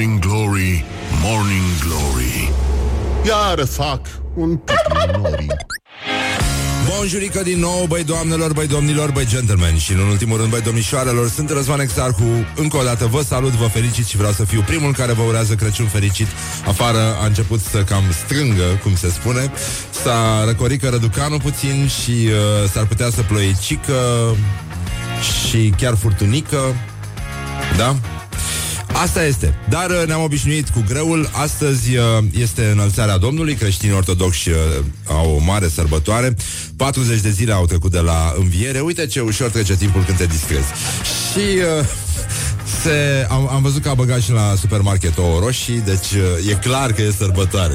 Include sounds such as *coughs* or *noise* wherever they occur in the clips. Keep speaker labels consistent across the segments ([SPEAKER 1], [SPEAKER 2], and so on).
[SPEAKER 1] Morning Glory, Morning Glory. Iar fac un pic nori.
[SPEAKER 2] Bonjurică din nou, băi doamnelor, băi domnilor, băi gentlemen. Și în ultimul rând, băi domnișoarelor Sunt Răzvan Exarhu, încă o dată vă salut, vă felicit Și vreau să fiu primul care vă urează Crăciun fericit. Afară a început să cam strângă, cum se spune. S-a răcorică răducanul puțin Și uh, s-ar putea să ploiecică Și chiar furtunică. Da? Asta este. Dar uh, ne-am obișnuit cu greul. Astăzi uh, este înălțarea Domnului. Creștinii ortodoxi uh, au o mare sărbătoare. 40 de zile au trecut de la înviere. Uite ce ușor trece timpul când te distrezi. Și uh, se, am, am văzut că a băgat și la supermarket o roșii, deci uh, e clar că e sărbătoare.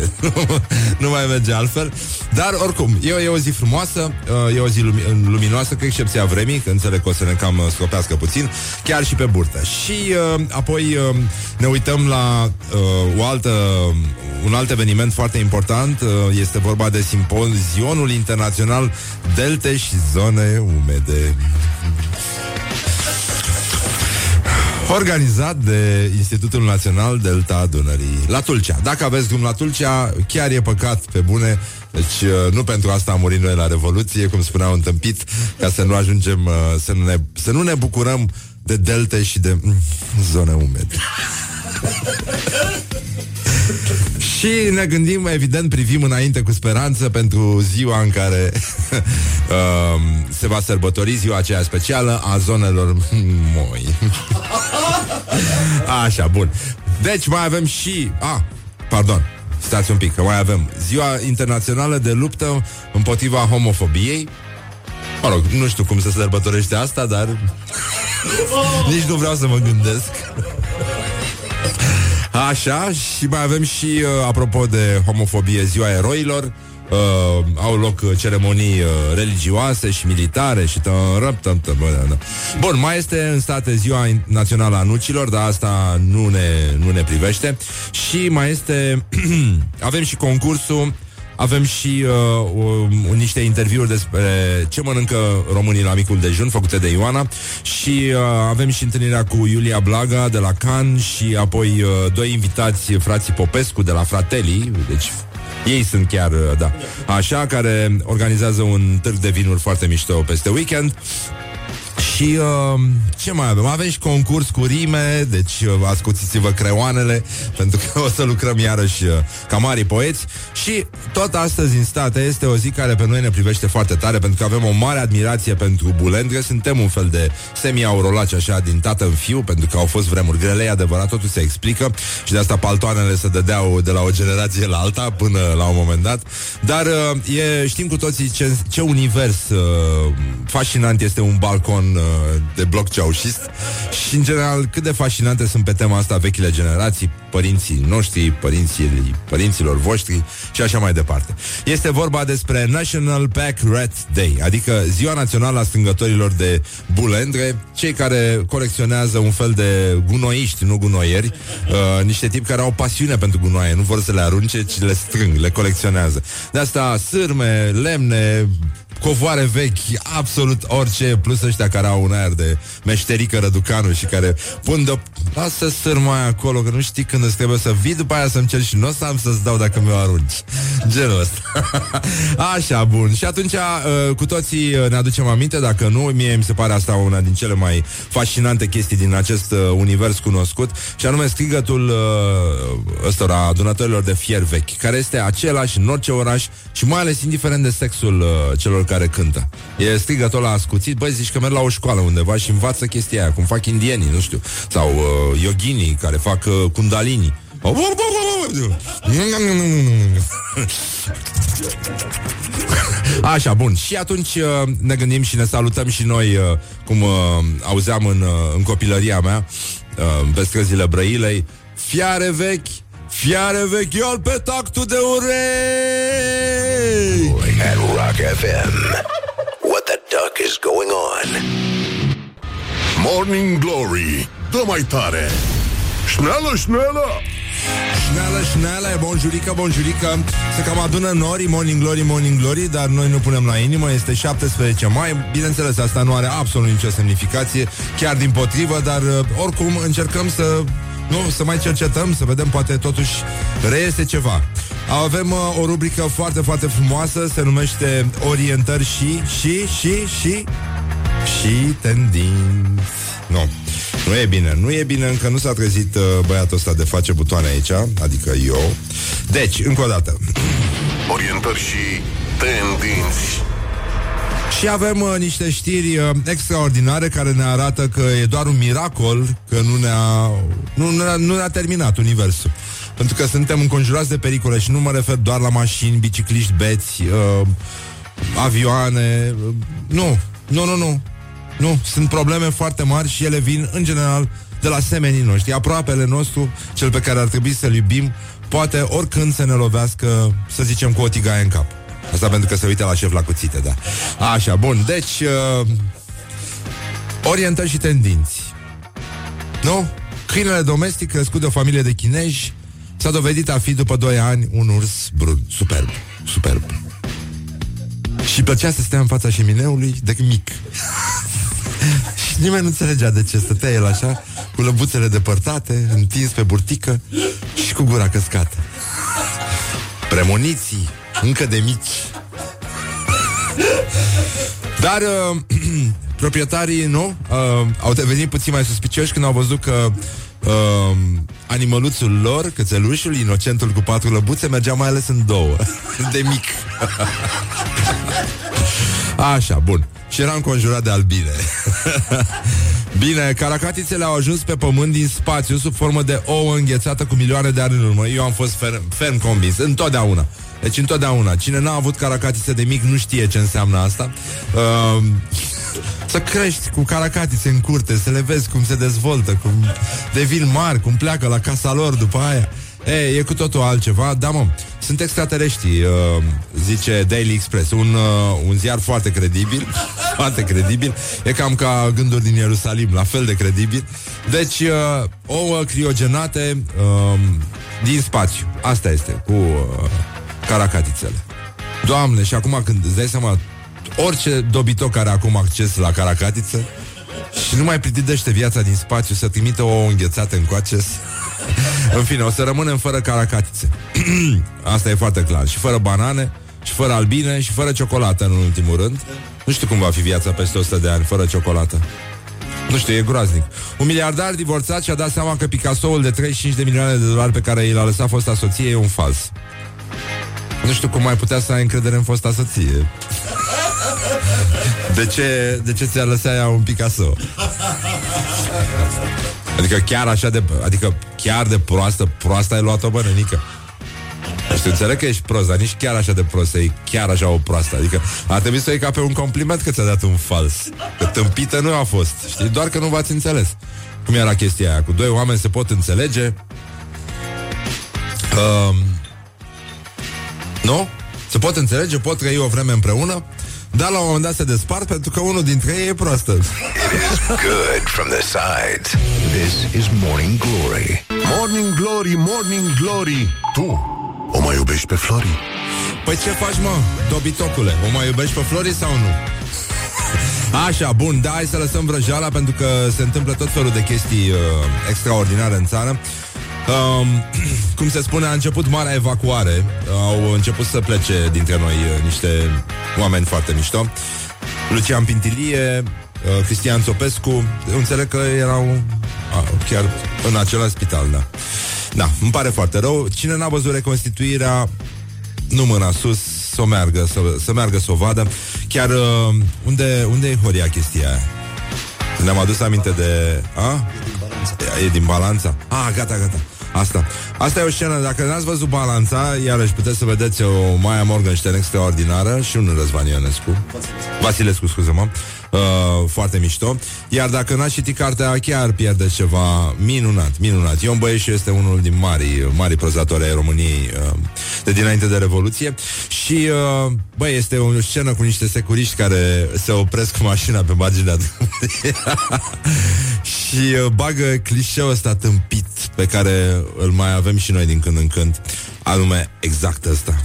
[SPEAKER 2] *laughs* nu mai merge altfel. Dar oricum, e, e o zi frumoasă, uh, e o zi lumi- luminoasă, cu excepția vremii, că înțeleg că o să ne cam uh, scopească puțin, chiar și pe burtă. Și uh, apoi uh, ne uităm la uh, o altă, un alt eveniment foarte important, uh, este vorba de simpozionul internațional Delteș și zone umede. Organizat de Institutul Național Delta Dunării La Tulcea. Dacă aveți drum la Tulcea, chiar e păcat pe bune. Deci uh, nu pentru asta am murit noi la Revoluție Cum spuneau întâmpit Ca să nu ajungem uh, să nu ne, să nu ne bucurăm De delte și de mm, zone umede *laughs* și ne gândim, evident, privim înainte cu speranță pentru ziua în care uh, *laughs* se va sărbători ziua aceea specială a zonelor *laughs* moi. *laughs* Așa, bun. Deci mai avem și... Ah, pardon, stați un pic, că mai avem Ziua Internațională de Luptă împotriva homofobiei. Mă rog, nu știu cum se sărbătorește asta, dar nici nu vreau să mă gândesc. Așa, și mai avem și, uh, apropo de homofobie, ziua eroilor, uh, au loc uh, ceremonii uh, religioase și militare și tărăp, tăm, tăm, bă, da, da. Bun, mai este în state ziua in- națională a nucilor, dar asta nu ne, nu ne privește. Și mai este, *clears throat* avem și concursul avem și uh, uh, niște interviuri despre ce mănâncă românii la micul dejun, făcute de Ioana și uh, avem și întâlnirea cu Iulia Blaga de la Can și apoi uh, doi invitați, frații Popescu de la Fratelli, deci ei sunt chiar, uh, da, așa, care organizează un târg de vinuri foarte mișto peste weekend. Și uh, ce mai avem? Avem și concurs cu rime, deci uh, ascuțiți-vă creoanele, *laughs* pentru că o să lucrăm iarăși uh, ca mari poeți. Și tot astăzi în state este o zi care pe noi ne privește foarte tare, pentru că avem o mare admirație pentru bulendre. Suntem un fel de semi-aurolaci așa din tată în fiu, pentru că au fost vremuri grele, e adevărat, totul se explică și de asta paltoanele se dădeau de la o generație la alta până la un moment dat. Dar uh, e, știm cu toții ce, ce univers uh, fascinant este un balcon uh, de bloc ceaușist și, în general, cât de fascinante sunt pe tema asta vechile generații, părinții noștri, părinții părinților voștri și așa mai departe. Este vorba despre National Pack Rat Day, adică Ziua Națională a Strângătorilor de Bulendre, cei care colecționează un fel de gunoiști, nu gunoieri, uh, niște tipi care au pasiune pentru gunoaie, nu vor să le arunce, ci le strâng, le colecționează. De asta sârme, lemne, covoare vechi, absolut orice, plus ăștia care au un aer de meșterică răducanu și care pun de lasă sârma aia acolo, că nu știi când îți trebuie să vii după aia să-mi cer și nu o să am să-ți dau dacă mi-o arunci. *laughs* Genul ăsta. *laughs* Așa, bun. Și atunci, uh, cu toții uh, ne aducem aminte, dacă nu, mie mi se pare asta una din cele mai fascinante chestii din acest uh, univers cunoscut, și anume strigătul uh, ăstora adunătorilor de fier vechi, care este același în orice oraș și mai ales indiferent de sexul uh, celor care cântă. E strigătul la ascuțit, băi, zici că merg la o școală undeva și învață chestia aia, cum fac indienii, nu știu, sau uh, yoginii care fac uh, kundalini. Așa, bun. Și atunci uh, ne gândim și ne salutăm și noi, uh, cum uh, auzeam în, uh, în copilăria mea, uh, pe străzile Brăilei, fiare vechi, fiare vechi, ia pe tactul de urei!
[SPEAKER 3] At Rock FM. What the duck is going on?
[SPEAKER 1] Morning Glory Dă mai tare Șneală, șneală
[SPEAKER 2] Șneală, șneală, bonjurică, bonjurică Se cam adună norii, morning glory, morning glory Dar noi nu punem la inimă, este 17 mai Bineînțeles, asta nu are absolut nicio semnificație Chiar din potrivă, dar uh, oricum încercăm să Nu, să mai cercetăm, să vedem, poate totuși reiese ceva. Avem uh, o rubrică foarte, foarte frumoasă, se numește Orientări și, și, și, și, și tendinți. Nu. Nu e bine, nu e bine, încă nu s-a trezit uh, băiatul ăsta de face butoane aici, adică eu. Deci, încă o dată.
[SPEAKER 1] Orientări și tendinți.
[SPEAKER 2] Și avem uh, niște știri uh, extraordinare care ne arată că e doar un miracol că nu ne-a, nu, nu, ne-a, nu ne-a terminat universul. Pentru că suntem înconjurați de pericole și nu mă refer doar la mașini, bicicliști, beți, uh, avioane. Uh, nu, nu, nu, nu. Nu, sunt probleme foarte mari și ele vin, în general, de la semenii noștri. Aproapele nostru, cel pe care ar trebui să-l iubim, poate oricând să ne lovească, să zicem, cu o tigaie în cap. Asta pentru că se uită la șef la cuțite, da. Așa, bun, deci... Uh, orientări și tendinți. Nu? Câinele domestic crescut de o familie de chineji s-a dovedit a fi după 2 ani un urs brun, superb, superb. Și plăcea să stea în fața șemineului de mic. *laughs* și nimeni nu înțelegea de ce stătea el așa, cu lăbuțele depărtate, întins pe burtică și cu gura căscată. Premoniții, încă de mici. Dar uh, *clears throat* proprietarii, nu, uh, au devenit puțin mai suspicioși când au văzut că uh, animăluțul lor, cățelușul, inocentul cu patru lăbuțe, mergea mai ales în două, *laughs* de mic. *laughs* Așa, bun. Și era înconjurat de albine. *laughs* Bine, caracatițele au ajuns pe pământ din spațiu sub formă de ouă înghețată cu milioane de ani în urmă. Eu am fost ferm, ferm convins, întotdeauna. Deci întotdeauna. Cine n-a avut caracatițe de mic nu știe ce înseamnă asta. Uh, *laughs* să crești cu caracatițe în curte, să le vezi cum se dezvoltă, cum devin mari, cum pleacă la casa lor după aia. E, e cu totul altceva, da mă, sunt extraterestri, uh, zice Daily Express, un, uh, un ziar foarte credibil, *laughs* foarte credibil, e cam ca gânduri din Ierusalim, la fel de credibil. Deci, uh, ouă criogenate uh, din spațiu, asta este, cu uh, caracatițele. Doamne, și acum când îți dai seama, orice dobitoc care acum acces la caracatiță și nu mai plictidește viața din spațiu să trimită o înghețată în coaces. *laughs* în fine, o să rămânem fără caracatițe. *clears throat* Asta e foarte clar. Și fără banane, și fără albine, și fără ciocolată, în ultimul rând. Nu știu cum va fi viața peste 100 de ani fără ciocolată. Nu știu, e groaznic. Un miliardar divorțat și-a dat seama că Picasso-ul de 35 de milioane de dolari pe care i l-a lăsat fosta soție e un fals. Nu știu cum mai putea să ai încredere în fosta soție. De ce, de ce ți-a lăsat ea un Picasso? Adică chiar așa de... Adică chiar de proastă, proasta ai luat-o, bă, nenică. Știu, înțeleg că ești prost, dar nici chiar așa de prost să chiar așa o proastă. Adică ar trebui să iei ca pe un compliment că ți-a dat un fals. Că tâmpită nu a fost, știi? Doar că nu v-ați înțeles. Cum era chestia aia? Cu doi oameni se pot înțelege. Um, nu? Se pot înțelege, pot trăi o vreme împreună, dar la un moment dat se despart pentru că unul dintre ei e proastă.
[SPEAKER 3] It is good from the sides. This is Morning Glory.
[SPEAKER 1] Morning Glory, Morning Glory Tu o mai iubești pe Flori?
[SPEAKER 2] Păi ce faci, mă, dobitocule? O mai iubești pe Flori sau nu? Așa, bun, da, hai să lăsăm vrăjeala pentru că se întâmplă tot felul de chestii uh, extraordinare în țară. Um, *clears throat* cum se spune, a început marea evacuare. Au început să plece dintre noi uh, niște oameni foarte mișto. Lucian Pintilie, uh, Cristian Țopescu, înțeleg că erau uh, chiar în același spital, da. Da, îmi pare foarte rău. Cine n-a văzut reconstituirea, nu mâna sus, să o meargă, să, să meargă să o vadă. Chiar uh, unde, unde e Horia chestia aia? Ne-am adus aminte de... A? E din balanța. Ah, gata, gata. Asta. Asta e o scenă, dacă n-ați văzut balanța, iarăși puteți să vedeți o Maia Morgenstern extraordinară și un Răzvan Ionescu. Vasilescu, scuză-mă. Uh, foarte mișto. Iar dacă n-ați citit cartea, chiar pierde ceva minunat, minunat. Ion Băieșu este unul din mari, mari prozatori ai României uh, de dinainte de Revoluție și, uh, băi, este o scenă cu niște securiști care se opresc cu mașina pe marginea *laughs* și uh, bagă clișeul ăsta tâmpit pe care îl mai avem și noi din când în când, anume exact ăsta.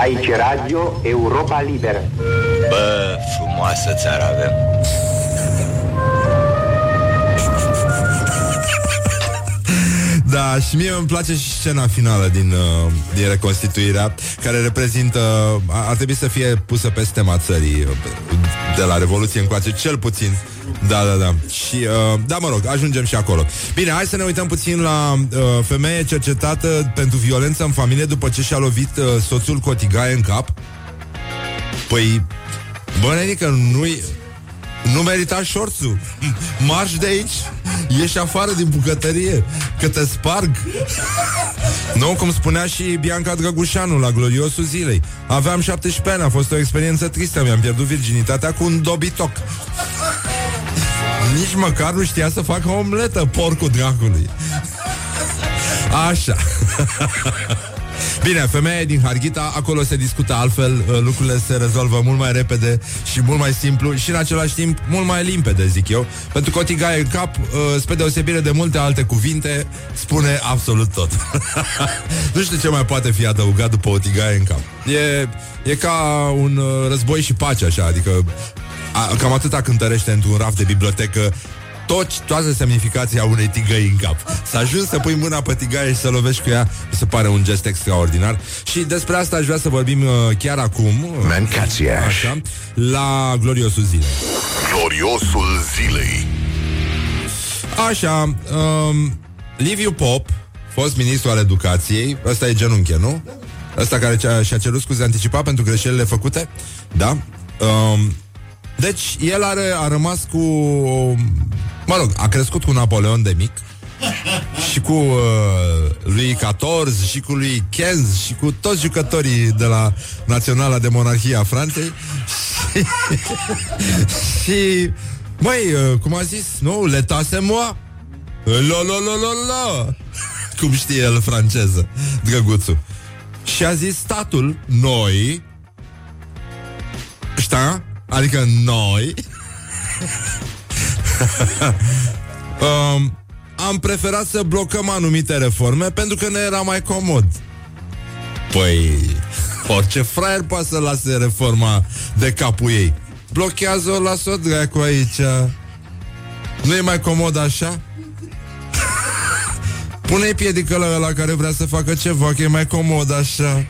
[SPEAKER 4] Aici Radio Europa Liberă.
[SPEAKER 5] Bă, frumoasă
[SPEAKER 4] frumoasă țară avem.
[SPEAKER 2] Da, și mie îmi place și scena finală din, uh, din reconstituirea, care reprezintă, ar trebui să fie pusă pe stema țării uh, de la Revoluție încoace, cel puțin. Da, da, da. Și, uh, da, mă rog, ajungem și acolo. Bine, hai să ne uităm puțin la uh, femeie cercetată pentru violență în familie după ce și-a lovit uh, soțul cu o tigaie în cap. Păi, bă, nenică, nu-i... Nu merita șorțul. Marș de aici. Ieși afară din bucătărie Că te sparg. *laughs* Nu, cum spunea și Bianca Drăgușanu La gloriosul zilei. Aveam 17 ani, a fost o experiență tristă. Mi-am pierdut virginitatea cu un dobitoc. Nici măcar nu știa să facă omletă Porcul dracului. Așa *laughs* Bine, femeia din Harghita, acolo se discută altfel, uh, lucrurile se rezolvă mult mai repede și mult mai simplu și în același timp mult mai limpede, zic eu, pentru că o tigaie în cap, uh, spre deosebire de multe alte cuvinte, spune absolut tot. *laughs* nu știu ce mai poate fi adăugat după o tigaie în cap. E, e ca un uh, război și pace, așa, adică a, cam atâta cântărește într-un raft de bibliotecă tot, toată semnificația unei tigăi în cap. Să ajungi să pui mâna pe tigaie și să lovești cu ea, mi se pare un gest extraordinar. Și despre asta aș vrea să vorbim uh, chiar acum.
[SPEAKER 3] Mancațiaș.
[SPEAKER 2] Așa, la gloriosul zilei.
[SPEAKER 1] Gloriosul zilei.
[SPEAKER 2] Așa, um, Liviu Pop, fost ministru al educației, ăsta e genunche, nu? Ăsta care și-a cerut scuze anticipat pentru greșelile făcute, da? Um, deci, el are, a rămas cu Mă rog, a crescut cu Napoleon de mic și cu uh, lui XIV și cu lui Kenz și cu toți jucătorii de la Naționala de Monarhie a Franței și, *laughs* și măi, uh, cum a zis, nu, letase moi lo, lo, lo, lo, lo. *laughs* cum știe el franceză, drăguțul. Și a zis statul, noi, știa? Adică noi um, am preferat să blocăm anumite reforme pentru că ne era mai comod. Păi, orice fraier poate să lase reforma de capul ei. Blochează-o, las-o dracu aici. Nu e mai comod așa? Pune-i piedică la ăla care vrea să facă ceva, că e mai comod așa.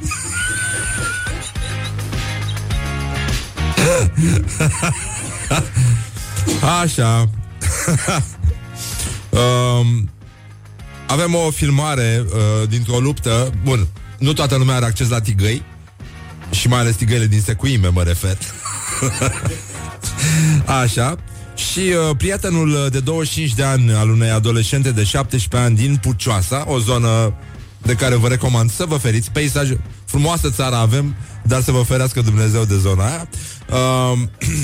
[SPEAKER 2] *laughs* Așa. *laughs* um, avem o filmare uh, dintr-o luptă. Bun, nu toată lumea are acces la tigăi și mai ales tigăile din secuime, mă refer. *laughs* Așa. Și uh, prietenul de 25 de ani al unei adolescente de 17 ani din Pucioasa, o zonă de care vă recomand să vă feriți. Peisaj, frumoasă țară avem, dar să vă ferească Dumnezeu de zona aia. Uh, *clears throat*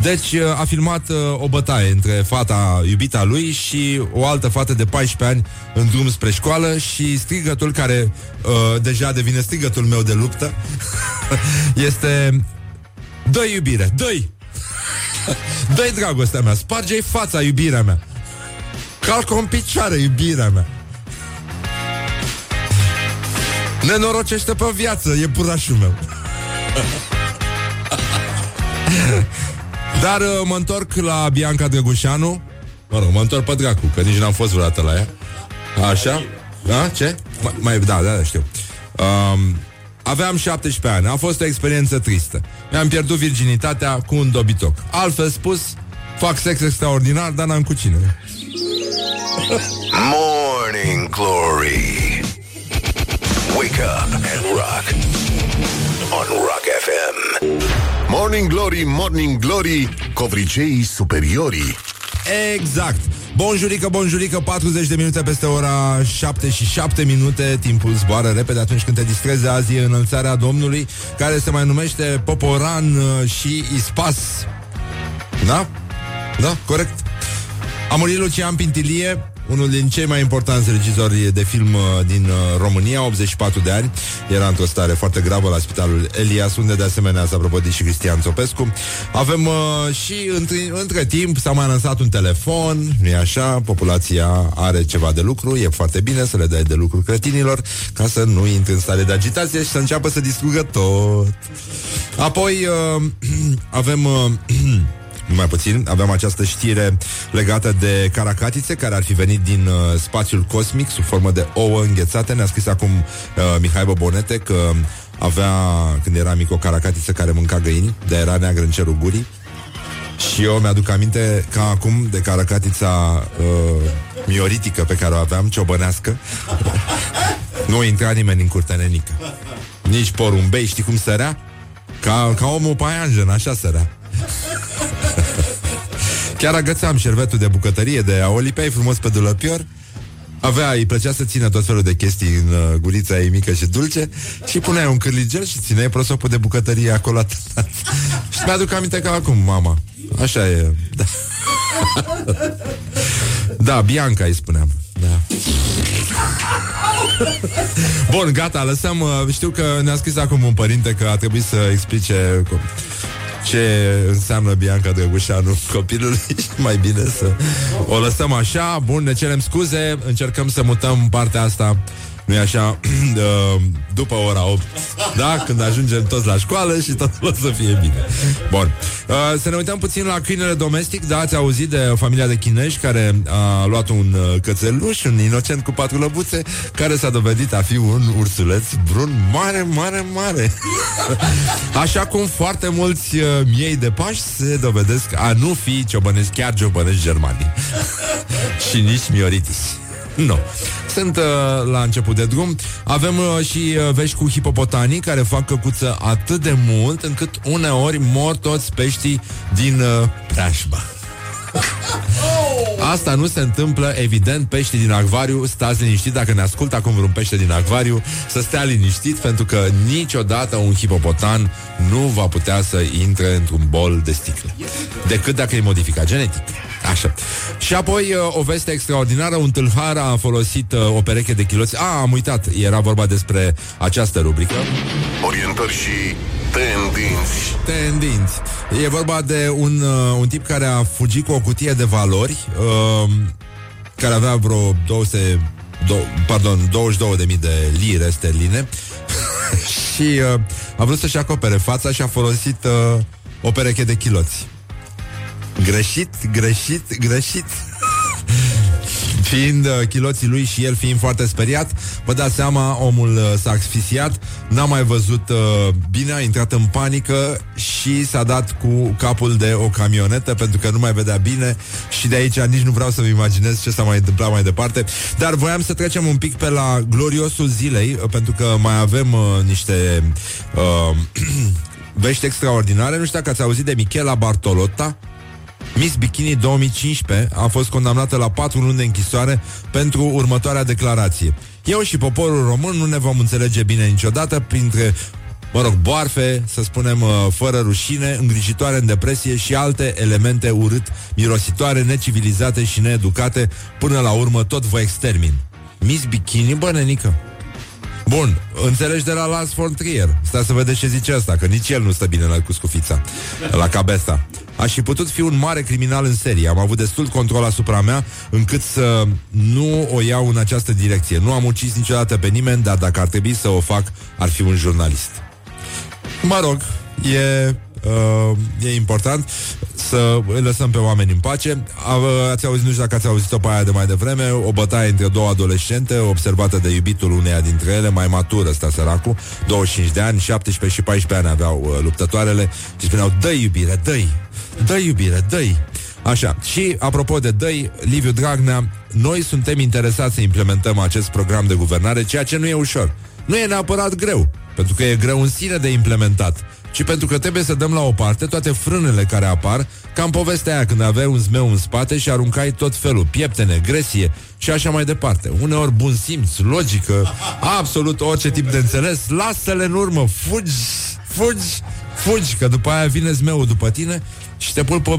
[SPEAKER 2] Deci uh, a filmat uh, o bătaie între fata iubita lui și o altă fată de 14 ani în drum spre școală și strigătul care uh, deja devine strigătul meu de luptă *laughs* este dă iubire, dă *laughs* dă dragostea mea, sparge-i fața iubirea mea! Calcă în picioare iubirea mea Nenorocește pe viață, e purașul meu. Dar uh, mă întorc la Bianca Drăgușanu. Mă rog, mă întorc pe dracu Că nici n-am fost vreodată la ea. Așa? Da? Ce? Mai, mai da, da, da, știu. Um, Aveam 17 ani. A fost o experiență tristă. Mi-am pierdut virginitatea cu un dobitoc. Altfel spus Fac sex extraordinar, dar n-am cu cine.
[SPEAKER 3] Morning Glory Wake up and rock On Rock FM
[SPEAKER 1] Morning Glory, Morning Glory, covriceii superiorii.
[SPEAKER 2] Exact. Bonjurică, bonjurică, 40 de minute peste ora 7 și 7 minute Timpul zboară repede atunci când te distrezi Azi e înălțarea Domnului Care se mai numește Poporan uh, și Ispas Da? Da, corect A murit Lucian Pintilie unul din cei mai importanți regizori de film uh, din uh, România, 84 de ani. Era într-o stare foarte gravă la spitalul Elias, unde de asemenea s-a propodit și Cristian Țopescu. Avem uh, și între, între timp s-a mai lansat un telefon, nu așa? Populația are ceva de lucru, e foarte bine să le dai de lucru cretinilor ca să nu intre în stare de agitație și să înceapă să distrugă tot. Apoi uh, *clears throat* avem... Uh, *clears throat* mai puțin, aveam această știre legată de caracatițe care ar fi venit din uh, spațiul cosmic sub formă de ouă înghețate. Ne-a scris acum uh, Mihai Bobonete că avea, când era mic, o caracatiță care mânca găini, de era neagră în cerul gurii. Și eu mi-aduc aminte ca acum de caracatița uh, mioritică pe care o aveam, ciobănească. nu intra nimeni în curtenenică. Nici porumbei, știi cum sărea? Ca, ca omul paianjen, așa sărea. Chiar agățam șervetul de bucătărie de a o lipeai frumos pe dulăpior avea, îi plăcea să țină tot felul de chestii în uh, gurița ei mică și dulce și puneai un cârligel și țineai prosopul de bucătărie acolo *laughs* Și mi-aduc aminte ca acum, mama. Așa e. Da, *laughs* da Bianca îi spuneam. Da. *laughs* Bun, gata, lăsăm. Uh, știu că ne-a scris acum un părinte că a trebuit să explice ce înseamnă Bianca Drăgușanu? Copilului mai bine să o lăsăm așa. Bun, ne cerem scuze, încercăm să mutăm partea asta nu așa, *clears throat* după ora 8, da? Când ajungem toți la școală și totul o să fie bine. Bun. Uh, să ne uităm puțin la câinele domestic, da? Ați auzit de familia de chinești care a luat un uh, cățeluș, un inocent cu patru lăbuțe, care s-a dovedit a fi un ursuleț brun mare, mare, mare. *laughs* Așa cum foarte mulți uh, miei de pași se dovedesc a nu fi ciobănești, chiar ciobănești germani. *laughs* și nici mioritis. Nu. Sunt uh, la început de drum. Avem uh, și uh, vești cu hipopotanii care fac căcuță atât de mult încât uneori mor toți peștii din uh, preajma. Asta nu se întâmplă, evident, pești din acvariu, stați liniștit dacă ne ascultă acum vreun pește din acvariu, să stea liniștit pentru că niciodată un hipopotan nu va putea să intre într-un bol de sticlă, decât dacă e modificat genetic. Așa. Și apoi uh, o veste extraordinară, un tâlhar a folosit uh, o pereche de chiloți. A, am uitat, era vorba despre această rubrică.
[SPEAKER 1] Orientări și tendinți.
[SPEAKER 2] Tendinți. E vorba de un, uh, un tip care a fugit cu o cutie de valori, uh, care avea vreo 200, do, pardon, 22.000 de lire sterline *laughs* și uh, a vrut să-și acopere fața și a folosit uh, o pereche de chiloți. Greșit, greșit, greșit Fiind uh, chiloții lui și el fiind foarte speriat Vă dați seama, omul uh, s-a asfixiat N-a mai văzut uh, bine, a intrat în panică Și s-a dat cu capul de o camionetă Pentru că nu mai vedea bine Și de aici nici nu vreau să-mi imaginez Ce s-a mai întâmplat mai departe. Dar voiam să trecem un pic pe la gloriosul zilei uh, Pentru că mai avem uh, niște uh, *clears throat* Vești extraordinare. Nu știu dacă ați auzit de Michela Bartolotta Miss Bikini 2015 a fost condamnată la 4 luni de închisoare pentru următoarea declarație. Eu și poporul român nu ne vom înțelege bine niciodată printre mă rog, boarfe, să spunem, uh, fără rușine, îngrijitoare în depresie și alte elemente urât, mirositoare, necivilizate și needucate, până la urmă tot vă extermin. Miss Bikini, bă, nenică. Bun, înțelegi de la Lars von Trier. Stai să vedeți ce zice asta, că nici el nu stă bine la cu scufița, la cabesta. Aș fi putut fi un mare criminal în serie. Am avut destul control asupra mea încât să nu o iau în această direcție. Nu am ucis niciodată pe nimeni, dar dacă ar trebui să o fac, ar fi un jurnalist. Mă rog, e uh, e important să îi lăsăm pe oameni în pace. Ați auzit, nu știu dacă ați auzit-o pe aia de mai devreme, o bătaie între două adolescente, observată de iubitul uneia dintre ele, mai matură, ăsta săracul, 25 de ani, 17 și 14 ani aveau uh, luptătoarele și spuneau, dă iubire, dă dă iubire, dă Așa, și apropo de dăi, Liviu Dragnea, noi suntem interesați să implementăm acest program de guvernare, ceea ce nu e ușor. Nu e neapărat greu, pentru că e greu în sine de implementat ci pentru că trebuie să dăm la o parte toate frânele care apar, ca în povestea aia când aveai un zmeu în spate și aruncai tot felul, pieptene, gresie și așa mai departe. Uneori bun simț, logică, absolut orice tip de înțeles, lasă-le în urmă, fugi, fugi, fugi, că după aia vine zmeul după tine și te pulpă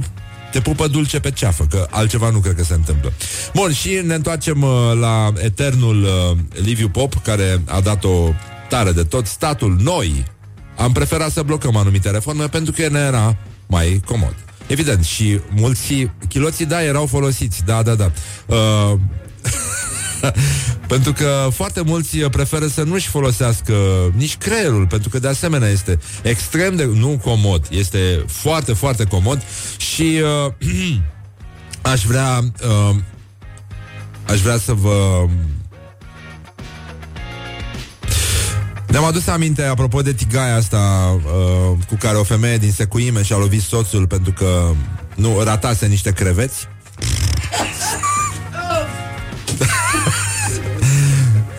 [SPEAKER 2] te pupă dulce pe ceafă, că altceva nu cred că se întâmplă. Bun, și ne întoarcem uh, la eternul uh, Liviu Pop, care a dat o tare de tot. Statul, noi, am preferat să blocăm anumite reforme pentru că ne era mai comod. Evident, și mulți chiloții, da, erau folosiți, da, da, da. Uh, *laughs* *laughs* pentru că foarte mulți preferă să nu-și folosească nici creierul, pentru că de asemenea este extrem de, nu comod, este foarte, foarte comod și uh, *clears throat* aș vrea uh, aș vrea să vă Ne-am adus aminte, apropo de tigaia asta uh, cu care o femeie din secuime și-a lovit soțul pentru că nu ratase niște creveți. *laughs*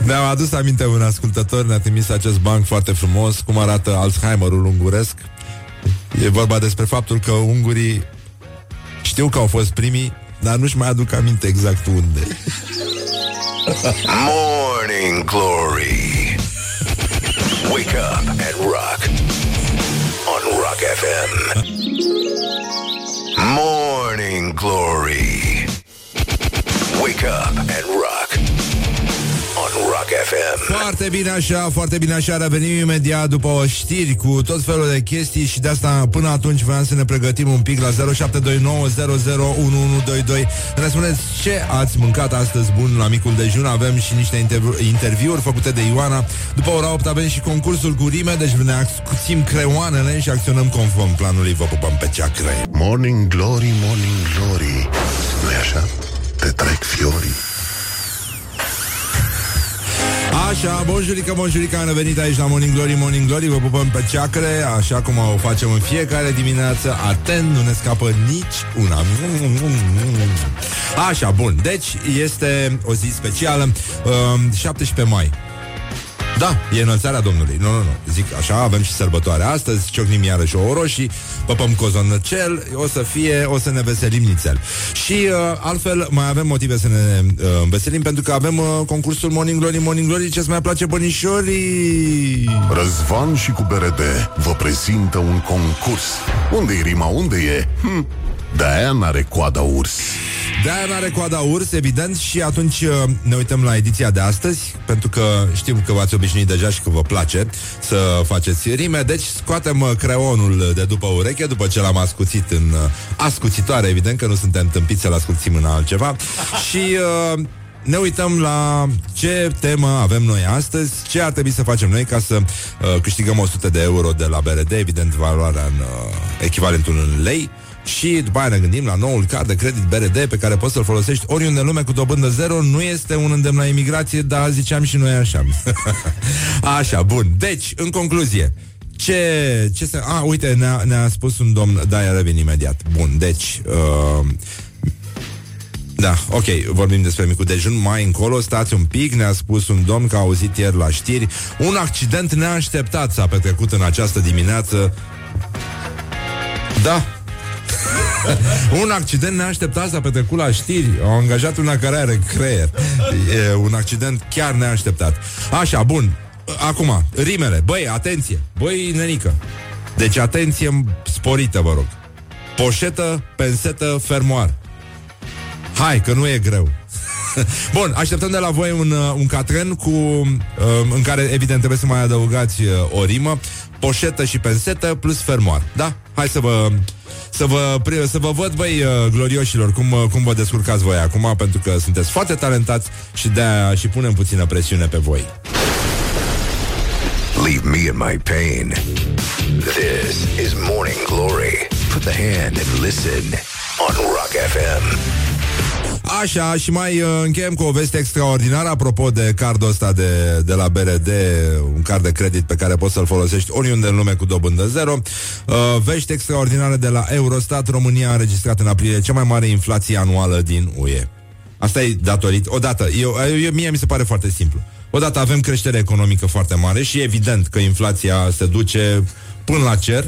[SPEAKER 2] Ne-am adus aminte un ascultător, ne-a trimis acest banc foarte frumos, cum arată Alzheimerul unguresc. E vorba despre faptul că ungurii știu că au fost primii, dar nu-și mai aduc aminte exact unde. *laughs*
[SPEAKER 3] Morning Glory Wake up and rock on Rock FM. Morning Glory. Wake up and rock on Rock FM.
[SPEAKER 2] Foarte bine așa, foarte bine așa Revenim imediat după o știri cu tot felul de chestii Și de asta până atunci vreau să ne pregătim un pic La 0729001122 Ne spuneți ce ați mâncat astăzi bun la micul dejun? Avem și niște intervi- interviuri făcute de Ioana. După ora 8 avem și concursul cu rime Deci ne ascuțim creoanele și acționăm conform planului. Vă pupăm pe ceacre
[SPEAKER 1] Morning Glory, Morning Glory. Nu așa? Te trec fiorii
[SPEAKER 2] Așa, bonjurică, bonjurică, am revenit aici la Morning Glory, Morning Glory Vă pupăm pe ceacre, așa cum o facem în fiecare dimineață. Atent, nu ne scapă nici una. Așa, bun, deci este o zi specială. Uh, 17 mai da, e înălțarea Domnului. Nu, nu, nu. Zic așa, avem și sărbătoare astăzi, ciocnim iarăși o roșii, păpăm cozonăcel, o să fie, o să ne veselim nițel. Și uh, altfel mai avem motive să ne uh, veselim pentru că avem uh, concursul Morning Glory, Morning Glory, ce-ți mai place bănișorii?
[SPEAKER 1] Răzvan și cu BRD vă prezintă un concurs Unde e rima, unde e? Hm, de-aia n-are coada urs.
[SPEAKER 2] De-aia n-are coada urs, evident, și atunci uh, ne uităm la ediția de astăzi, pentru că știm că v-ați obișnuit deja și că vă place să faceți rime, deci scoatem uh, creonul de după ureche, după ce l-am ascuțit în uh, ascuțitoare, evident că nu suntem tâmpiți să-l ascuțim în altceva, *laughs* și... Uh, ne uităm la ce temă avem noi astăzi, ce ar trebui să facem noi ca să uh, câștigăm 100 de euro de la BRD, evident valoarea în uh, echivalentul în lei. Și după aia ne gândim la noul card de credit BRD pe care poți să-l folosești oriunde în lume cu dobândă zero. Nu este un îndemn la imigrație, dar ziceam și noi așa. *laughs* așa, bun. Deci, în concluzie, ce, ce se... A, uite, ne-a, ne-a spus un domn... Da, ia revin imediat. Bun, deci... Uh, da, ok, vorbim despre micul dejun Mai încolo, stați un pic Ne-a spus un domn că a auzit ieri la știri Un accident neașteptat s-a petrecut în această dimineață Da, un accident neașteptat s-a petrecut la știri. Au angajat una care are creier. E un accident chiar neașteptat. Așa, bun. Acum, rimele, băi, atenție. Băi, nenică. Deci atenție sporită, vă rog. Poșetă, pensetă, fermoar. Hai, că nu e greu. *laughs* Bun, așteptăm de la voi un, uh, un catren cu, uh, în care, evident, trebuie să mai adăugați uh, o rimă, poșetă și pensetă plus fermoar. Da? Hai să vă, să vă, să vă văd, băi, glorioșilor, cum, cum vă descurcați voi acum, pentru că sunteți foarte talentați și de și punem puțină presiune pe voi.
[SPEAKER 3] Leave me in my pain. This is Morning Glory. Put the hand and listen on Rock FM.
[SPEAKER 2] Așa, și mai uh, încheiem cu o veste extraordinară apropo de cardul ăsta de, de la BRD, un card de credit pe care poți să-l folosești oriunde în lume cu dobândă zero. Uh, vești extraordinare de la Eurostat. România a înregistrat în aprilie cea mai mare inflație anuală din UE. Asta e datorit. Odată, eu, eu, mie mi se pare foarte simplu. Odată avem creștere economică foarte mare și evident că inflația se duce până la cer,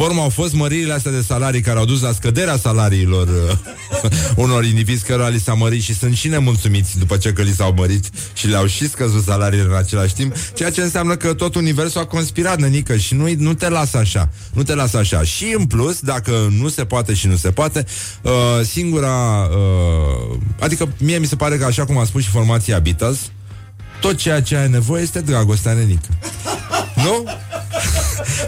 [SPEAKER 2] Pormă au fost măririle astea de salarii care au dus la scăderea salariilor uh, *laughs* unor indivizi cărora li s-a mărit și sunt și nemulțumiți după ce că li s-au mărit și le-au și scăzut salariile în același timp, ceea ce înseamnă că tot universul a conspirat, nănică, și nu, nu te lasă așa. Nu te lasă așa. Și în plus, dacă nu se poate și nu se poate, uh, singura... Uh, adică mie mi se pare că, așa cum a spus și formația Beatles, tot ceea ce ai nevoie este dragostea, nenică. Nu?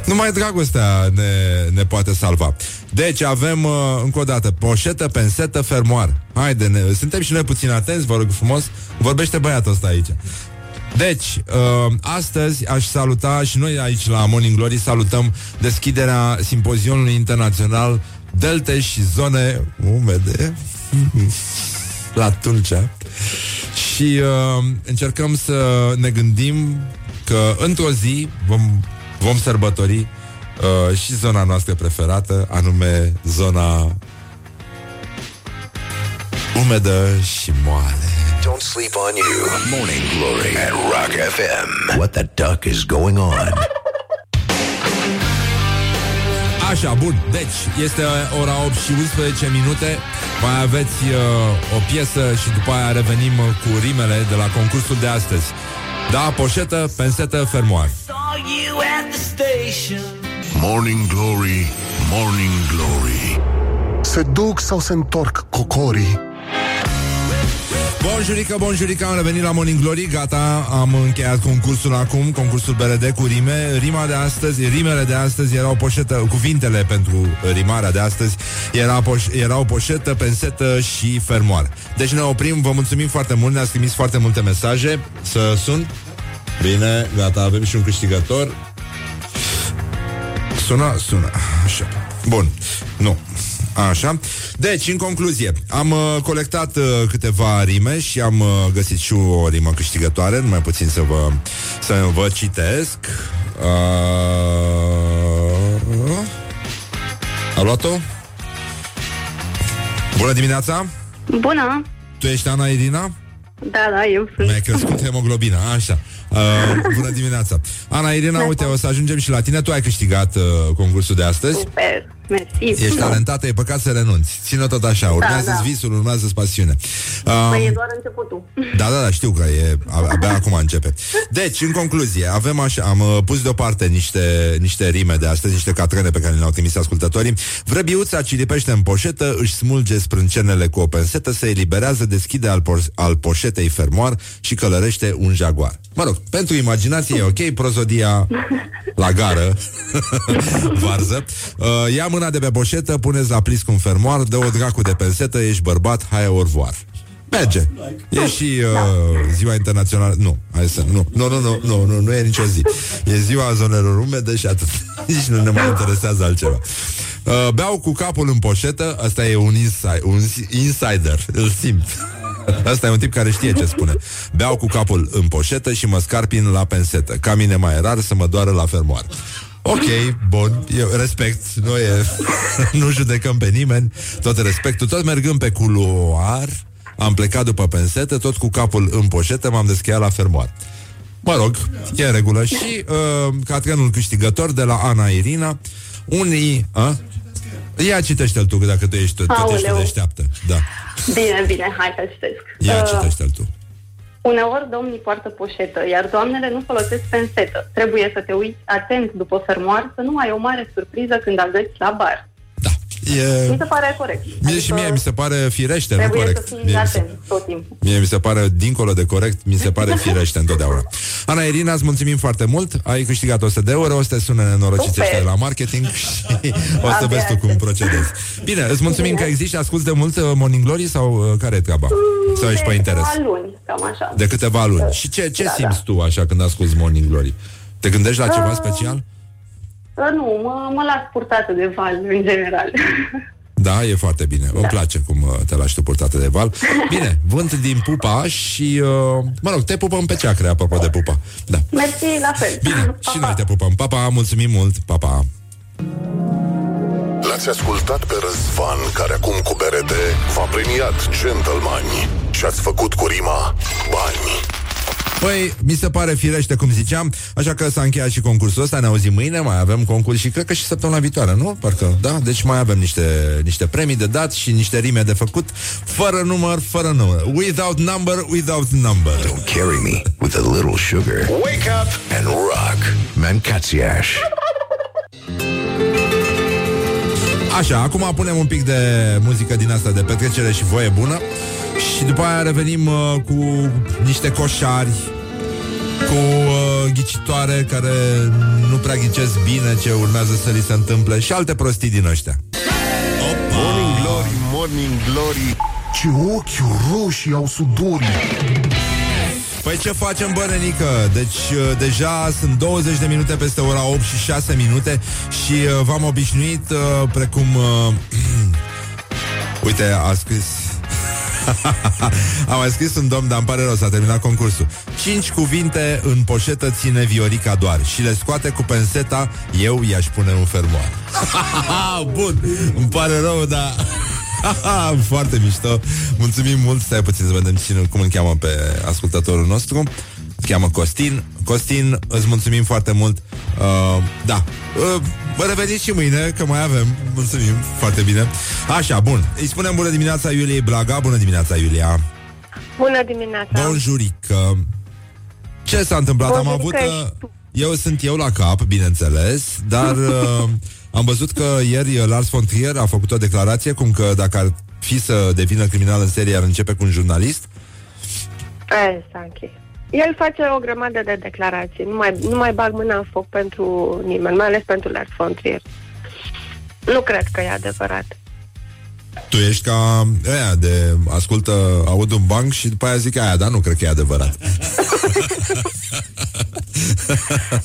[SPEAKER 2] Numai dragostea ne, ne poate salva. Deci avem, uh, încă o dată, poșetă, pensetă, fermoar. Haide, ne, suntem și noi puțin atenți, vă rog frumos. Vorbește băiatul ăsta aici. Deci, uh, astăzi aș saluta și noi aici la Morning Glory salutăm deschiderea simpozionului internațional Delte și zone umede la Tulcea și uh, încercăm să ne gândim că într-o zi vom, vom sărbători uh, și zona noastră preferată, anume zona umedă și moale.
[SPEAKER 3] Don't sleep on you. Morning Glory at Rock FM. What the duck is going on?
[SPEAKER 2] Așa, bun. Deci, este ora 8 și 11 minute. Mai aveți uh, o piesă și după aia revenim uh, cu rimele de la concursul de astăzi. Da, poșetă, pensetă, fermoar.
[SPEAKER 1] Morning Glory, Morning Glory Se duc sau se întorc cocorii?
[SPEAKER 2] Bonjurică, bonjurică, am revenit la Morning Glory Gata, am încheiat concursul acum Concursul BRD cu rime. Rima de astăzi, rimele de astăzi erau poșetă Cuvintele pentru rimarea de astăzi era poș- Erau poșetă, pensetă și fermoar Deci ne oprim, vă mulțumim foarte mult Ne-ați trimis foarte multe mesaje. Să sun Bine, gata, avem și un câștigător. Sună, sună Așa, bun, nu Așa. Deci, în concluzie, am uh, colectat uh, câteva rime și am uh, găsit și o rimă câștigătoare, numai puțin să vă, să vă citesc. Uh... A luat-o? Bună dimineața!
[SPEAKER 4] Bună!
[SPEAKER 2] Tu ești Ana Irina?
[SPEAKER 4] Da, da, eu sunt.
[SPEAKER 2] Mi-ai crescut *laughs* hemoglobina, așa. Uh, bună dimineața. Ana Irina, uite, o să ajungem și la tine. Tu ai câștigat uh, concursul de astăzi.
[SPEAKER 4] Super, mersi.
[SPEAKER 2] Ești talentată, e păcat să renunți. Ține tot așa, urmează
[SPEAKER 4] da.
[SPEAKER 2] visul, urmează pasiune. Uh,
[SPEAKER 4] Păi e doar începutul.
[SPEAKER 2] da, da, da, știu că e abia acum începe. Deci, în concluzie, avem așa, am uh, pus deoparte niște, niște rime de astăzi, niște catrene pe care le-au trimis ascultătorii. Vrăbiuța cilipește în poșetă, își smulge sprâncenele cu o pensetă, se eliberează, deschide al, por- al poșetei fermoar și călărește un jaguar. Mă rog, pentru imaginație e ok, prozodia la gară, *laughs* varză. Uh, ia mâna de pe poșetă, puneți la plis cu un fermoar, dă o dracu de pensetă, ești bărbat, hai orvoar. Merge. E și uh, ziua internațională. Nu, hai să. Nu, nu, nu, nu, nu, nu, nu e nicio zi. E ziua zonelor umede și atât. *laughs* Nici nu ne mai interesează altceva. Uh, beau cu capul în poșetă, asta e un, inside, un insider, îl simt. Asta e un tip care știe ce spune. Beau cu capul în poșetă și mă scarpin la pensetă. Ca mine mai rar să mă doară la fermoar. Ok, bun, eu respect, nu e, *laughs* nu judecăm pe nimeni, tot respectul, tot mergând pe culoar, am plecat după pensetă, tot cu capul în poșetă, m-am descheiat la fermoar. Mă rog, e în regulă. Și uh, catrenul câștigător de la Ana Irina, unii... A? Ia citește-l tu, că dacă tu ești, tot ești
[SPEAKER 4] Aoleu.
[SPEAKER 2] deșteaptă. Da.
[SPEAKER 4] Bine, bine, hai să citesc.
[SPEAKER 2] Ia
[SPEAKER 4] Uh,
[SPEAKER 2] citește-l tu.
[SPEAKER 4] Uneori domnii poartă poșetă, iar doamnele nu folosesc pensetă. Trebuie să te uiți atent după fermoar, să nu ai o mare surpriză când agăți la bar.
[SPEAKER 2] Da. E...
[SPEAKER 4] Mi se pare corect.
[SPEAKER 2] Mie și mie mi se pare firește, nu
[SPEAKER 4] Trebuie
[SPEAKER 2] corect.
[SPEAKER 4] să fii
[SPEAKER 2] Mie mi se-
[SPEAKER 4] atent tot timpul.
[SPEAKER 2] Mie mi se pare, dincolo de corect, mi se pare firește întotdeauna. Ana Irina, îți mulțumim foarte mult. Ai câștigat 100 de euro, o să te sună nenorociți
[SPEAKER 4] Super.
[SPEAKER 2] ăștia de la marketing *laughs* și o să
[SPEAKER 4] Abia
[SPEAKER 2] vezi tu cum
[SPEAKER 4] aștept.
[SPEAKER 2] procedezi. Bine, îți mulțumim
[SPEAKER 4] Bine.
[SPEAKER 2] că existi, asculti de mult uh, Morning Glory sau uh, care e treaba? Sau ești pe
[SPEAKER 4] De
[SPEAKER 2] interes?
[SPEAKER 4] câteva luni, cam așa.
[SPEAKER 2] De câteva luni. Și ce, ce
[SPEAKER 4] Da,
[SPEAKER 2] simți
[SPEAKER 4] da.
[SPEAKER 2] tu așa când asculti Morning Glory? Te gândești la ceva
[SPEAKER 4] Ah.
[SPEAKER 2] special?
[SPEAKER 4] Uh, Nu, mă, mă las purtată de val, în general. *laughs*
[SPEAKER 2] Da, e foarte bine. Îmi place cum uh, te lași tu purtată de val. *laughs* Bine, vânt din pupa și, uh, mă rog, te pupăm pe ceacre, apropo de pupa. Da.
[SPEAKER 4] Mersi, la fel.
[SPEAKER 2] Bine,
[SPEAKER 4] Pa,
[SPEAKER 2] și
[SPEAKER 4] pa.
[SPEAKER 2] noi te pupăm. Papa, mulțumim mult. Papa.
[SPEAKER 1] L-ați ascultat pe Răzvan, care acum cu BRD v-a premiat gentleman și ați făcut cu rima bani.
[SPEAKER 2] Păi, mi se pare firește, cum ziceam, așa că s-a încheiat și concursul ăsta, ne auzim mâine, mai avem concurs și cred că și săptămâna viitoare, nu? Parcă, da? Deci mai avem niște, niște premii de dat și niște rime de făcut, fără număr, fără număr. Without number, without number.
[SPEAKER 3] Don't carry me with a little sugar. Wake up and rock. Mancațiaș.
[SPEAKER 2] Așa, acum punem un pic de muzică din asta de petrecere și voie bună și după aia revenim uh, cu niște coșari, cu uh, ghicitoare care nu prea ghicesc bine ce urmează să li se întâmple și alte prostii din ăștia.
[SPEAKER 1] Morning Glory, Morning Glory Ce ochi roșii au sudorii
[SPEAKER 2] Păi ce facem, bă, Renică? Deci uh, deja sunt 20 de minute peste ora 8 și 6 minute și uh, v-am obișnuit uh, precum... Uh, *clears throat* uite, a scris... *laughs* Am mai scris un domn, dar îmi pare rău, s-a terminat concursul. Cinci cuvinte în poșetă ține Viorica doar și le scoate cu penseta, eu i-aș pune un fermoar. *laughs* Bun, îmi pare rău, dar... *laughs* Foarte mișto. Mulțumim mult. Stai puțin să vedem cine, cum îl cheamă pe ascultătorul nostru. Se cheamă Costin. Costin, îți mulțumim foarte mult. Uh, da. Uh, vă reveniți și mâine, că mai avem. Mulțumim foarte bine. Așa, bun. Îi spunem bună dimineața Iuliei Blaga. Bună dimineața, Iulia.
[SPEAKER 5] Bună dimineața!
[SPEAKER 2] Bonjurică. Ce s-a întâmplat? Am
[SPEAKER 5] Bonjurică
[SPEAKER 2] avut...
[SPEAKER 5] ești
[SPEAKER 2] Uh,
[SPEAKER 5] tu.
[SPEAKER 2] eu sunt eu la cap, bineînțeles, dar *laughs* uh, am văzut că ieri uh, Lars von Trier a făcut o declarație cum că dacă ar fi să devină criminal în serie, ar începe cu un jurnalist.
[SPEAKER 5] Exact. El face o grămadă de declarații. Nu mai, nu mai bag mâna în foc pentru nimeni, mai ales pentru Lars von Trier. Nu cred că e adevărat.
[SPEAKER 2] Tu ești ca aia de ascultă, aud un banc și după aia zic aia, dar nu cred că e adevărat. *laughs*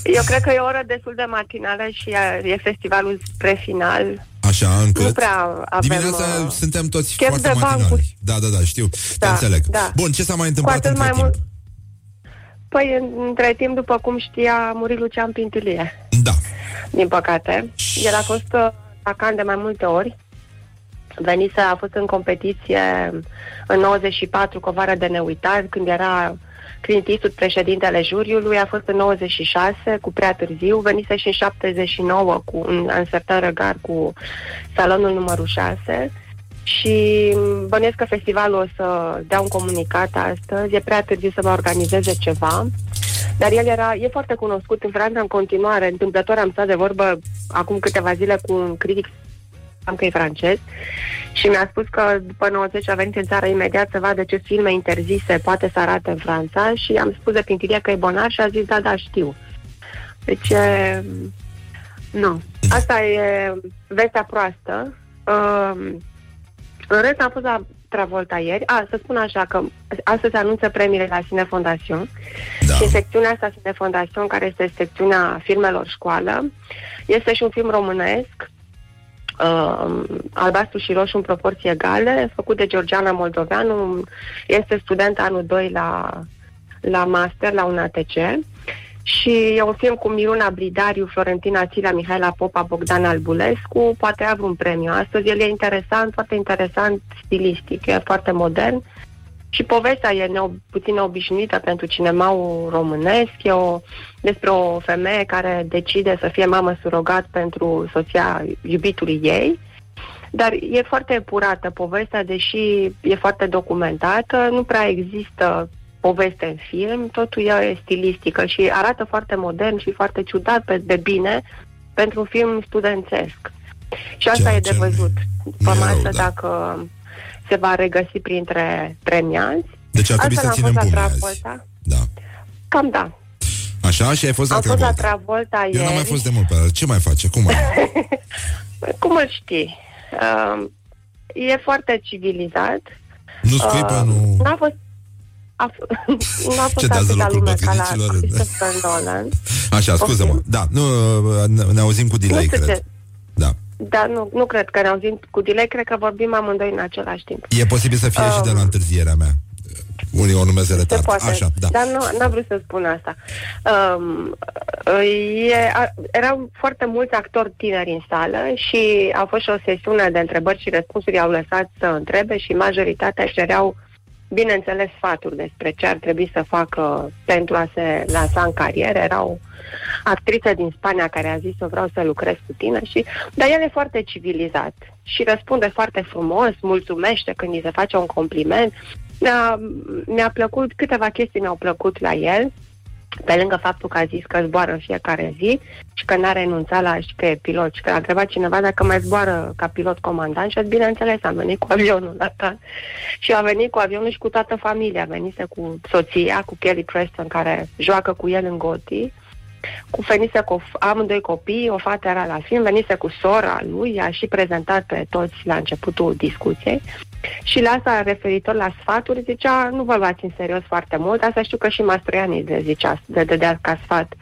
[SPEAKER 5] Eu cred că e o oră destul de matinală și e, e festivalul spre final.
[SPEAKER 2] Așa, încât...
[SPEAKER 5] Nu prea avem,
[SPEAKER 2] Dimineața
[SPEAKER 5] uh,
[SPEAKER 2] suntem toți
[SPEAKER 5] chef
[SPEAKER 2] foarte
[SPEAKER 5] de
[SPEAKER 2] matinali.
[SPEAKER 5] bancuri.
[SPEAKER 2] Da, da, da, știu.
[SPEAKER 5] Da,
[SPEAKER 2] Te înțeleg.
[SPEAKER 5] da.
[SPEAKER 2] Bun, ce s-a mai
[SPEAKER 5] Cu
[SPEAKER 2] întâmplat
[SPEAKER 5] atât
[SPEAKER 2] între
[SPEAKER 5] mai
[SPEAKER 2] timp?
[SPEAKER 5] mult. Păi, în- între timp, după cum știa, a murit Lucian Pintilie,
[SPEAKER 2] Da.
[SPEAKER 5] din păcate. El a fost uh, atacant de mai multe ori. Venise, a fost în competiție în 94 cu o vară de neuitat, când era Clint Eastwood președintele juriului, a fost în 96 cu prea târziu, venise și în 79 cu un însertări răgar cu salonul numărul 6 și bănuiesc că festivalul o să dea un comunicat astăzi, e prea târziu să mai organizeze ceva, dar el era, e foarte cunoscut în Franța în continuare, întâmplător am stat de vorbă acum câteva zile cu un critic am că e francez și mi-a spus că după 90 a venit în țară imediat să vadă ce filme interzise poate să arate în Franța și am spus de Pintilie că e bonar și a zis da, da, știu. Deci, e... nu. Asta e vestea proastă. Um, în rest am fost la Travolta ieri. A, să spun așa că astăzi se anunță premiile la Cine Fondation
[SPEAKER 2] Da.
[SPEAKER 5] și în secțiunea asta Cine Fondation, care este secțiunea filmelor școală, este și un film românesc uh, albastru și roșu în proporții egale, făcut de Georgiana Moldoveanu, este student anul 2 la, la master, la un ATC și e un film cu Miruna Bridariu, Florentina Țila, Mihaela Popa, Bogdan Albulescu, poate avea un premiu astăzi. El e interesant, foarte interesant, stilistic, e foarte modern și povestea e neo, puțin neobișnuită pentru cinemaul românesc. E o, despre o femeie care decide să fie mamă surogat pentru soția iubitului ei. Dar e foarte epurată povestea, deși e foarte documentată, nu prea există poveste în film, totul e stilistică și arată foarte modern și foarte ciudat pe, de bine pentru un film studențesc. Și asta
[SPEAKER 2] Ceea
[SPEAKER 5] e de
[SPEAKER 2] ce
[SPEAKER 5] văzut după
[SPEAKER 2] nu e
[SPEAKER 5] masă
[SPEAKER 2] rău, da.
[SPEAKER 5] dacă se va regăsi printre premianți.
[SPEAKER 2] Deci ar trebui să
[SPEAKER 5] Astfel am
[SPEAKER 2] ținem
[SPEAKER 5] fost la
[SPEAKER 2] pumni azi.
[SPEAKER 5] Travolta.
[SPEAKER 2] Da.
[SPEAKER 5] Cam da.
[SPEAKER 2] Așa? Și ai fost la
[SPEAKER 5] Am fost la
[SPEAKER 2] Travolta.
[SPEAKER 5] Travolta
[SPEAKER 2] Eu
[SPEAKER 5] ieri.
[SPEAKER 2] n-am mai fost de mult pe ăla. Ce mai face? Cum mai? *laughs*
[SPEAKER 5] Cum îl știi? Uh, e foarte civilizat.
[SPEAKER 2] Nu scuipă,
[SPEAKER 5] Uh,
[SPEAKER 2] nu...
[SPEAKER 5] N-a fost a f- *laughs* nu a fost
[SPEAKER 2] Ce dați de
[SPEAKER 5] atâta
[SPEAKER 2] locul
[SPEAKER 5] lume ca la
[SPEAKER 2] bătrânicilor?
[SPEAKER 5] Christopher Nolan.
[SPEAKER 2] Așa, scuză-mă.
[SPEAKER 5] Ok.
[SPEAKER 2] Da, nu, ne, ne auzim cu delay,
[SPEAKER 5] Nu știu
[SPEAKER 2] cred.
[SPEAKER 5] ce.
[SPEAKER 2] Da.
[SPEAKER 5] Dar nu, nu cred că ne auzim cu delay, cred că vorbim amândoi în același timp.
[SPEAKER 2] E posibil să fie și de la
[SPEAKER 5] Um,
[SPEAKER 2] întârzierea mea. Unii o numesc
[SPEAKER 5] Se
[SPEAKER 2] retard.
[SPEAKER 5] poate,
[SPEAKER 2] Așa, da.
[SPEAKER 5] dar nu n-am vrut să spun asta. Um, e, a, erau foarte mulți actori tineri în sală și a fost și o sesiune de întrebări și răspunsuri, i-au lăsat să întrebe și majoritatea își cereau bineînțeles, sfaturi despre ce ar trebui să facă pentru a se lansa în carieră. Era o actriță din Spania care a zis să vreau să lucrez cu tine, și, dar el e foarte civilizat și răspunde foarte frumos, mulțumește când îi se face un compliment. Mi-a, mi-a plăcut, câteva chestii mi-au plăcut la el, pe lângă faptul că a zis că zboară în fiecare zi și că n-a renunțat la și că e pilot și că a întrebat cineva dacă mai zboară ca pilot comandant și bineînțeles am venit cu avionul la ta. și a venit cu avionul și cu toată familia, venise cu soția, cu Kelly Preston care joacă cu el în Goti cu venise cu amândoi copii, o fată era la film, venise cu sora lui, a și prezentat pe toți la începutul discuției și la asta, referitor la sfaturi, zicea, nu vă luați în serios foarte mult, asta știu că și Mastroianii le zicea, de dădea ca sfat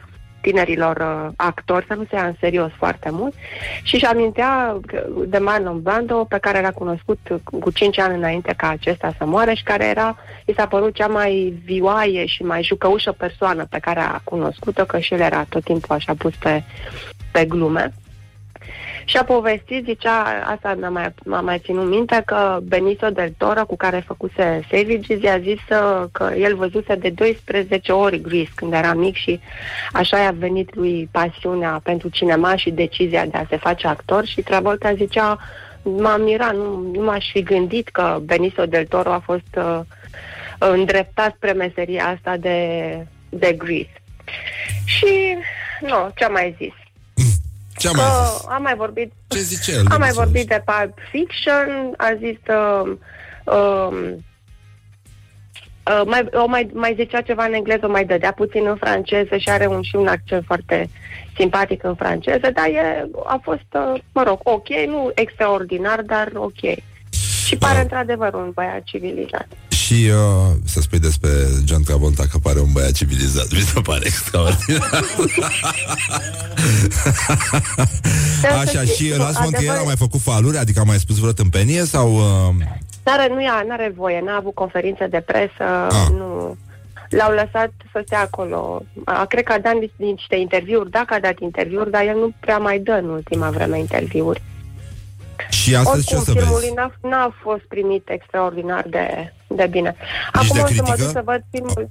[SPEAKER 5] tinerilor uh, actori să nu se ia în serios foarte mult și își amintea de Marlon Brando pe care l-a cunoscut cu 5 ani înainte ca acesta să moară și care era, i s-a părut cea mai vioaie și mai jucăușă persoană pe care a cunoscut-o, că și el era tot timpul așa pus pe, pe glume. Și a povestit, zicea, asta m-a mai, m-a mai ținut minte, că Benicio del Toro, cu care făcuse Savages, i-a zis uh, că el văzuse de 12 ori Grease când era mic și așa i-a venit lui pasiunea pentru cinema și decizia de a se face actor și Travolta zicea, m-am mirat, nu, nu m-aș fi gândit că Benicio del Toro a fost uh, îndreptat spre meseria asta de, de Grease. Și, nu, ce am mai zis?
[SPEAKER 2] Ce am mai zis?
[SPEAKER 5] Am mai vorbit.
[SPEAKER 2] Ce zice el?
[SPEAKER 5] Am mai vorbit de Pulp Fiction, a zis uh, uh, uh, mai, o mai, mai zicea ceva în engleză, o mai dădea puțin în franceză și are un și un accent foarte simpatic în franceză, dar e, a fost, uh, mă rog, ok, nu extraordinar, dar ok. Și pare uh. într-adevăr un băiat civilizat.
[SPEAKER 2] Și uh, să spui despre John Travolta că pare un băiat civilizat. Mi se pare extraordinar. Așa, și Las Montier a mai făcut faluri? Adică a mai spus vreo tâmpenie? Sau... Uh...
[SPEAKER 5] N-are, nu ia, n-are voie, n-a avut conferințe de presă, ah. nu... L-au lăsat să stea acolo. A, cred că a dat niște interviuri, dacă a dat interviuri, dar el nu prea mai dă în ultima vreme interviuri.
[SPEAKER 2] Și astăzi Oricum, ce o să
[SPEAKER 5] filmul
[SPEAKER 2] vezi?
[SPEAKER 5] N-a, n-a fost primit extraordinar de, de bine. Nici Acum
[SPEAKER 2] de
[SPEAKER 5] o să mă
[SPEAKER 2] critică?
[SPEAKER 5] duc să văd filmul.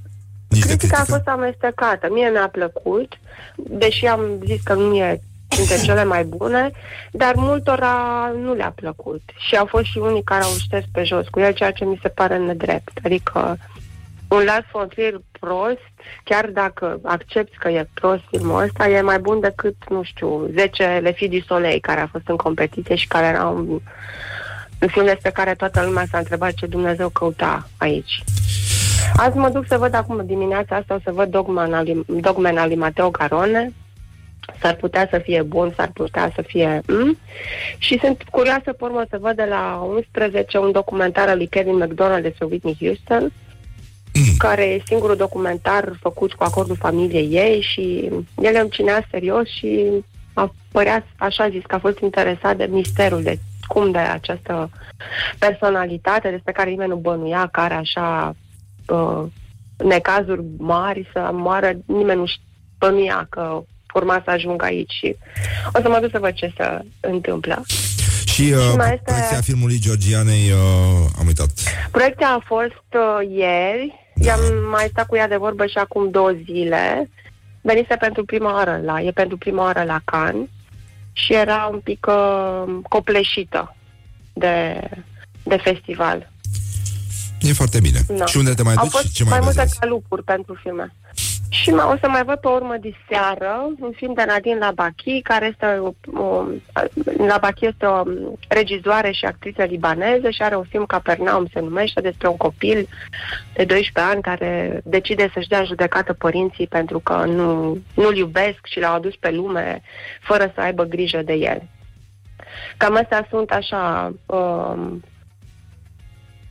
[SPEAKER 2] Nici de
[SPEAKER 5] Critica
[SPEAKER 2] critică?
[SPEAKER 5] a fost amestecată. Mie mi-a plăcut, deși am zis că nu e dintre cele mai bune, dar multora nu le-a plăcut. Și au fost și unii care au șters pe jos cu el, ceea ce mi se pare nedrept. Adică un Lars von Trier prost, chiar dacă accepti că e prost filmul ăsta, e mai bun decât, nu știu, 10 Le Filles du Soleil, care a fost în competiție și care era un, un film despre care toată lumea s-a întrebat ce Dumnezeu căuta aici. Azi mă duc să văd acum dimineața asta, o să văd Dogman al, lui- Dogman al lui Mateo Garone. S-ar putea să fie bun, s-ar putea să fie... Mm? Și sunt curioasă, pe urmă, să văd de la 11 un documentar al lui Kevin McDonald despre Whitney Houston, care e singurul documentar făcut cu acordul familiei ei și el îmi cinea serios și a părea, așa zis, că a fost interesat de misterul de cum de această personalitate despre care nimeni nu bănuia, care așa uh, necazuri mari să moară, nimeni nu bănuia că urma să ajungă aici și o să mă duc să văd ce se întâmplă.
[SPEAKER 2] Și uh,
[SPEAKER 5] Și mai este-
[SPEAKER 2] proiecția filmului Georgianei, uh, am uitat.
[SPEAKER 5] Proiecția a fost uh, ieri,
[SPEAKER 2] Da.
[SPEAKER 5] i-am mai stat cu ea de vorbă și acum două zile. Venise pentru prima oară la, e pentru prima oară la Cannes și era un pic uh, copleșită de, de festival.
[SPEAKER 2] E foarte bine.
[SPEAKER 5] Da.
[SPEAKER 2] Și unde te mai
[SPEAKER 5] Au
[SPEAKER 2] duci?
[SPEAKER 5] fost
[SPEAKER 2] Ce mai
[SPEAKER 5] mai
[SPEAKER 2] vezi
[SPEAKER 5] multe
[SPEAKER 2] azi?
[SPEAKER 5] calupuri pentru filme. Și mai, o să mai văd pe urmă de seară un film de Nadine Labaki, care este o, o, Labaki este o regizoare și actriță libaneză și are un film Capernaum se numește despre un copil de 12 ani care decide să-și dea în judecată părinții pentru că nu, nu-l iubesc și l-au adus pe lume fără să aibă grijă de el. Cam astea sunt așa um,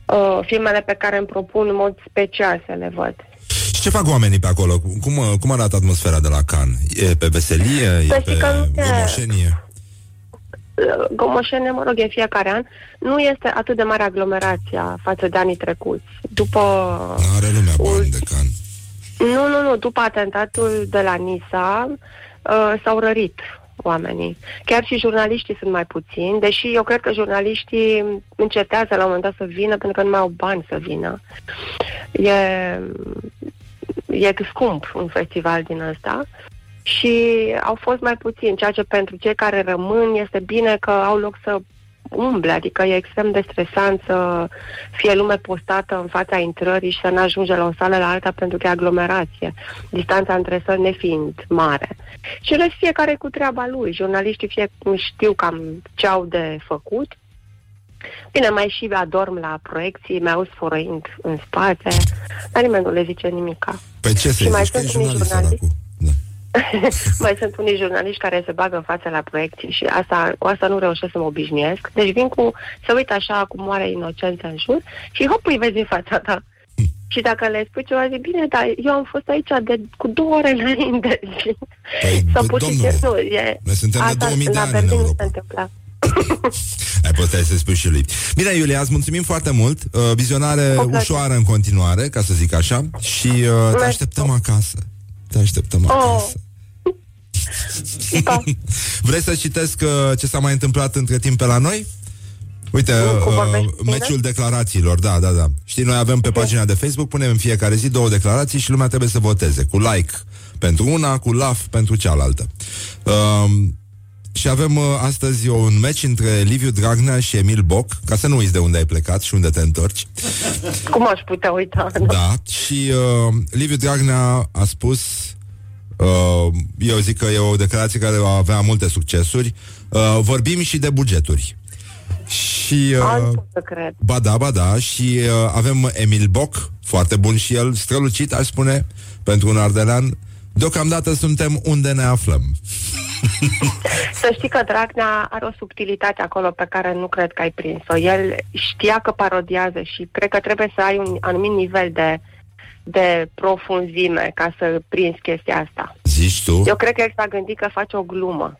[SPEAKER 5] uh, filmele pe care îmi propun în mod special să le văd.
[SPEAKER 2] Și ce fac oamenii pe acolo? Cum, uh, cum arată atmosfera de la Cannes? E pe veselie? E
[SPEAKER 5] Să
[SPEAKER 2] pe
[SPEAKER 5] știi că nu e-
[SPEAKER 2] gomoșenie?
[SPEAKER 5] Uh, Gomoșene, mă rog, e fiecare an, nu este atât de mare aglomerația față de anii trecuți. După...
[SPEAKER 2] Are lumea bani de Cannes.
[SPEAKER 5] Nu, nu, nu, după atentatul de la Nisa uh, s-au rărit oamenii. Chiar și jurnaliștii sunt mai puțini, deși eu cred că jurnaliștii încetează la un moment dat să vină pentru că nu mai au bani să vină. E, e scump un festival din ăsta și au fost mai puțini, ceea ce pentru cei care rămân este bine că au loc să umble, adică e extrem de stresant să fie lume postată în fața intrării și să nu ajunge la o sală la alta pentru că e aglomerație, distanța între săli nefiind mare. Și în rest fiecare cu treaba lui, jurnaliștii fie știu cam ce au de făcut, Bine, mai și adorm la proiecții, mai auz fărăind în spate, dar nimeni nu le zice nimica.
[SPEAKER 2] Pe ce să
[SPEAKER 5] mai
[SPEAKER 2] zici? Că e
[SPEAKER 5] sunt unii
[SPEAKER 2] jurnalist
[SPEAKER 5] jurnaliști.
[SPEAKER 2] Săracul. *laughs* Da.
[SPEAKER 5] mai sunt unii jurnaliști care se bagă în fața la proiecții și asta, cu asta nu reușesc să mă obișnuiesc. Deci vin cu, să uit așa cu moare inocență în jur și hop, îi vezi în fața ta. *laughs* Și dacă le spui ceva, zic, bine, dar eu am fost aici de, cu două ore înainte. *laughs*
[SPEAKER 2] Păi,
[SPEAKER 5] Sau
[SPEAKER 2] bă,
[SPEAKER 5] pur și
[SPEAKER 2] domnule,
[SPEAKER 5] simplu, e...
[SPEAKER 2] noi suntem de
[SPEAKER 5] asta
[SPEAKER 2] 2000 de
[SPEAKER 5] la
[SPEAKER 2] ani în
[SPEAKER 5] Berlin
[SPEAKER 2] Europa.
[SPEAKER 5] se întâmpla.
[SPEAKER 2] Ai putea să spui și lui. Bine, Iulia, îți mulțumim foarte mult. Uh, vizionare
[SPEAKER 5] Cu plăcere.
[SPEAKER 2] ușoară în continuare, ca să zic așa. Și uh, te
[SPEAKER 5] Mersi.
[SPEAKER 2] așteptăm acasă. Te așteptăm
[SPEAKER 5] Oh.
[SPEAKER 2] Acasă.
[SPEAKER 5] Da. *laughs*
[SPEAKER 2] Vrei să citesc uh, ce s-a mai întâmplat între timp pe la noi? Uite,
[SPEAKER 5] Cum
[SPEAKER 2] uh,
[SPEAKER 5] vorbești cu mine?
[SPEAKER 2] meciul declarațiilor, da, da, da. Știi, noi avem pe pagina de Facebook, punem în fiecare zi două declarații și lumea trebuie să voteze, cu like pentru una, cu love pentru cealaltă. Um, și avem uh, astăzi un meci între Liviu Dragnea și Emil Boc, ca să nu uiți de unde ai plecat și unde te întorci.
[SPEAKER 5] Cum aș putea uita?
[SPEAKER 2] Da, și uh, Liviu Dragnea a spus, uh, eu zic că e o declarație care va avea multe succesuri, uh, vorbim și de bugeturi. Și...
[SPEAKER 5] Uh,
[SPEAKER 2] Uh,
[SPEAKER 5] nu pot să cred.
[SPEAKER 2] Ba da, ba da, și uh, avem Emil Boc, foarte bun și el, strălucit, aș spune, pentru un ardelean. Deocamdată suntem unde ne aflăm. *laughs*
[SPEAKER 5] Să știi că Dragnea are o subtilitate acolo pe care nu cred că ai prins-o. El știa că parodiază și cred că trebuie să ai un anumit nivel de, de profunzime ca să prinzi chestia asta.
[SPEAKER 2] Zici tu?
[SPEAKER 5] Eu cred că el s-a gândit că face o glumă.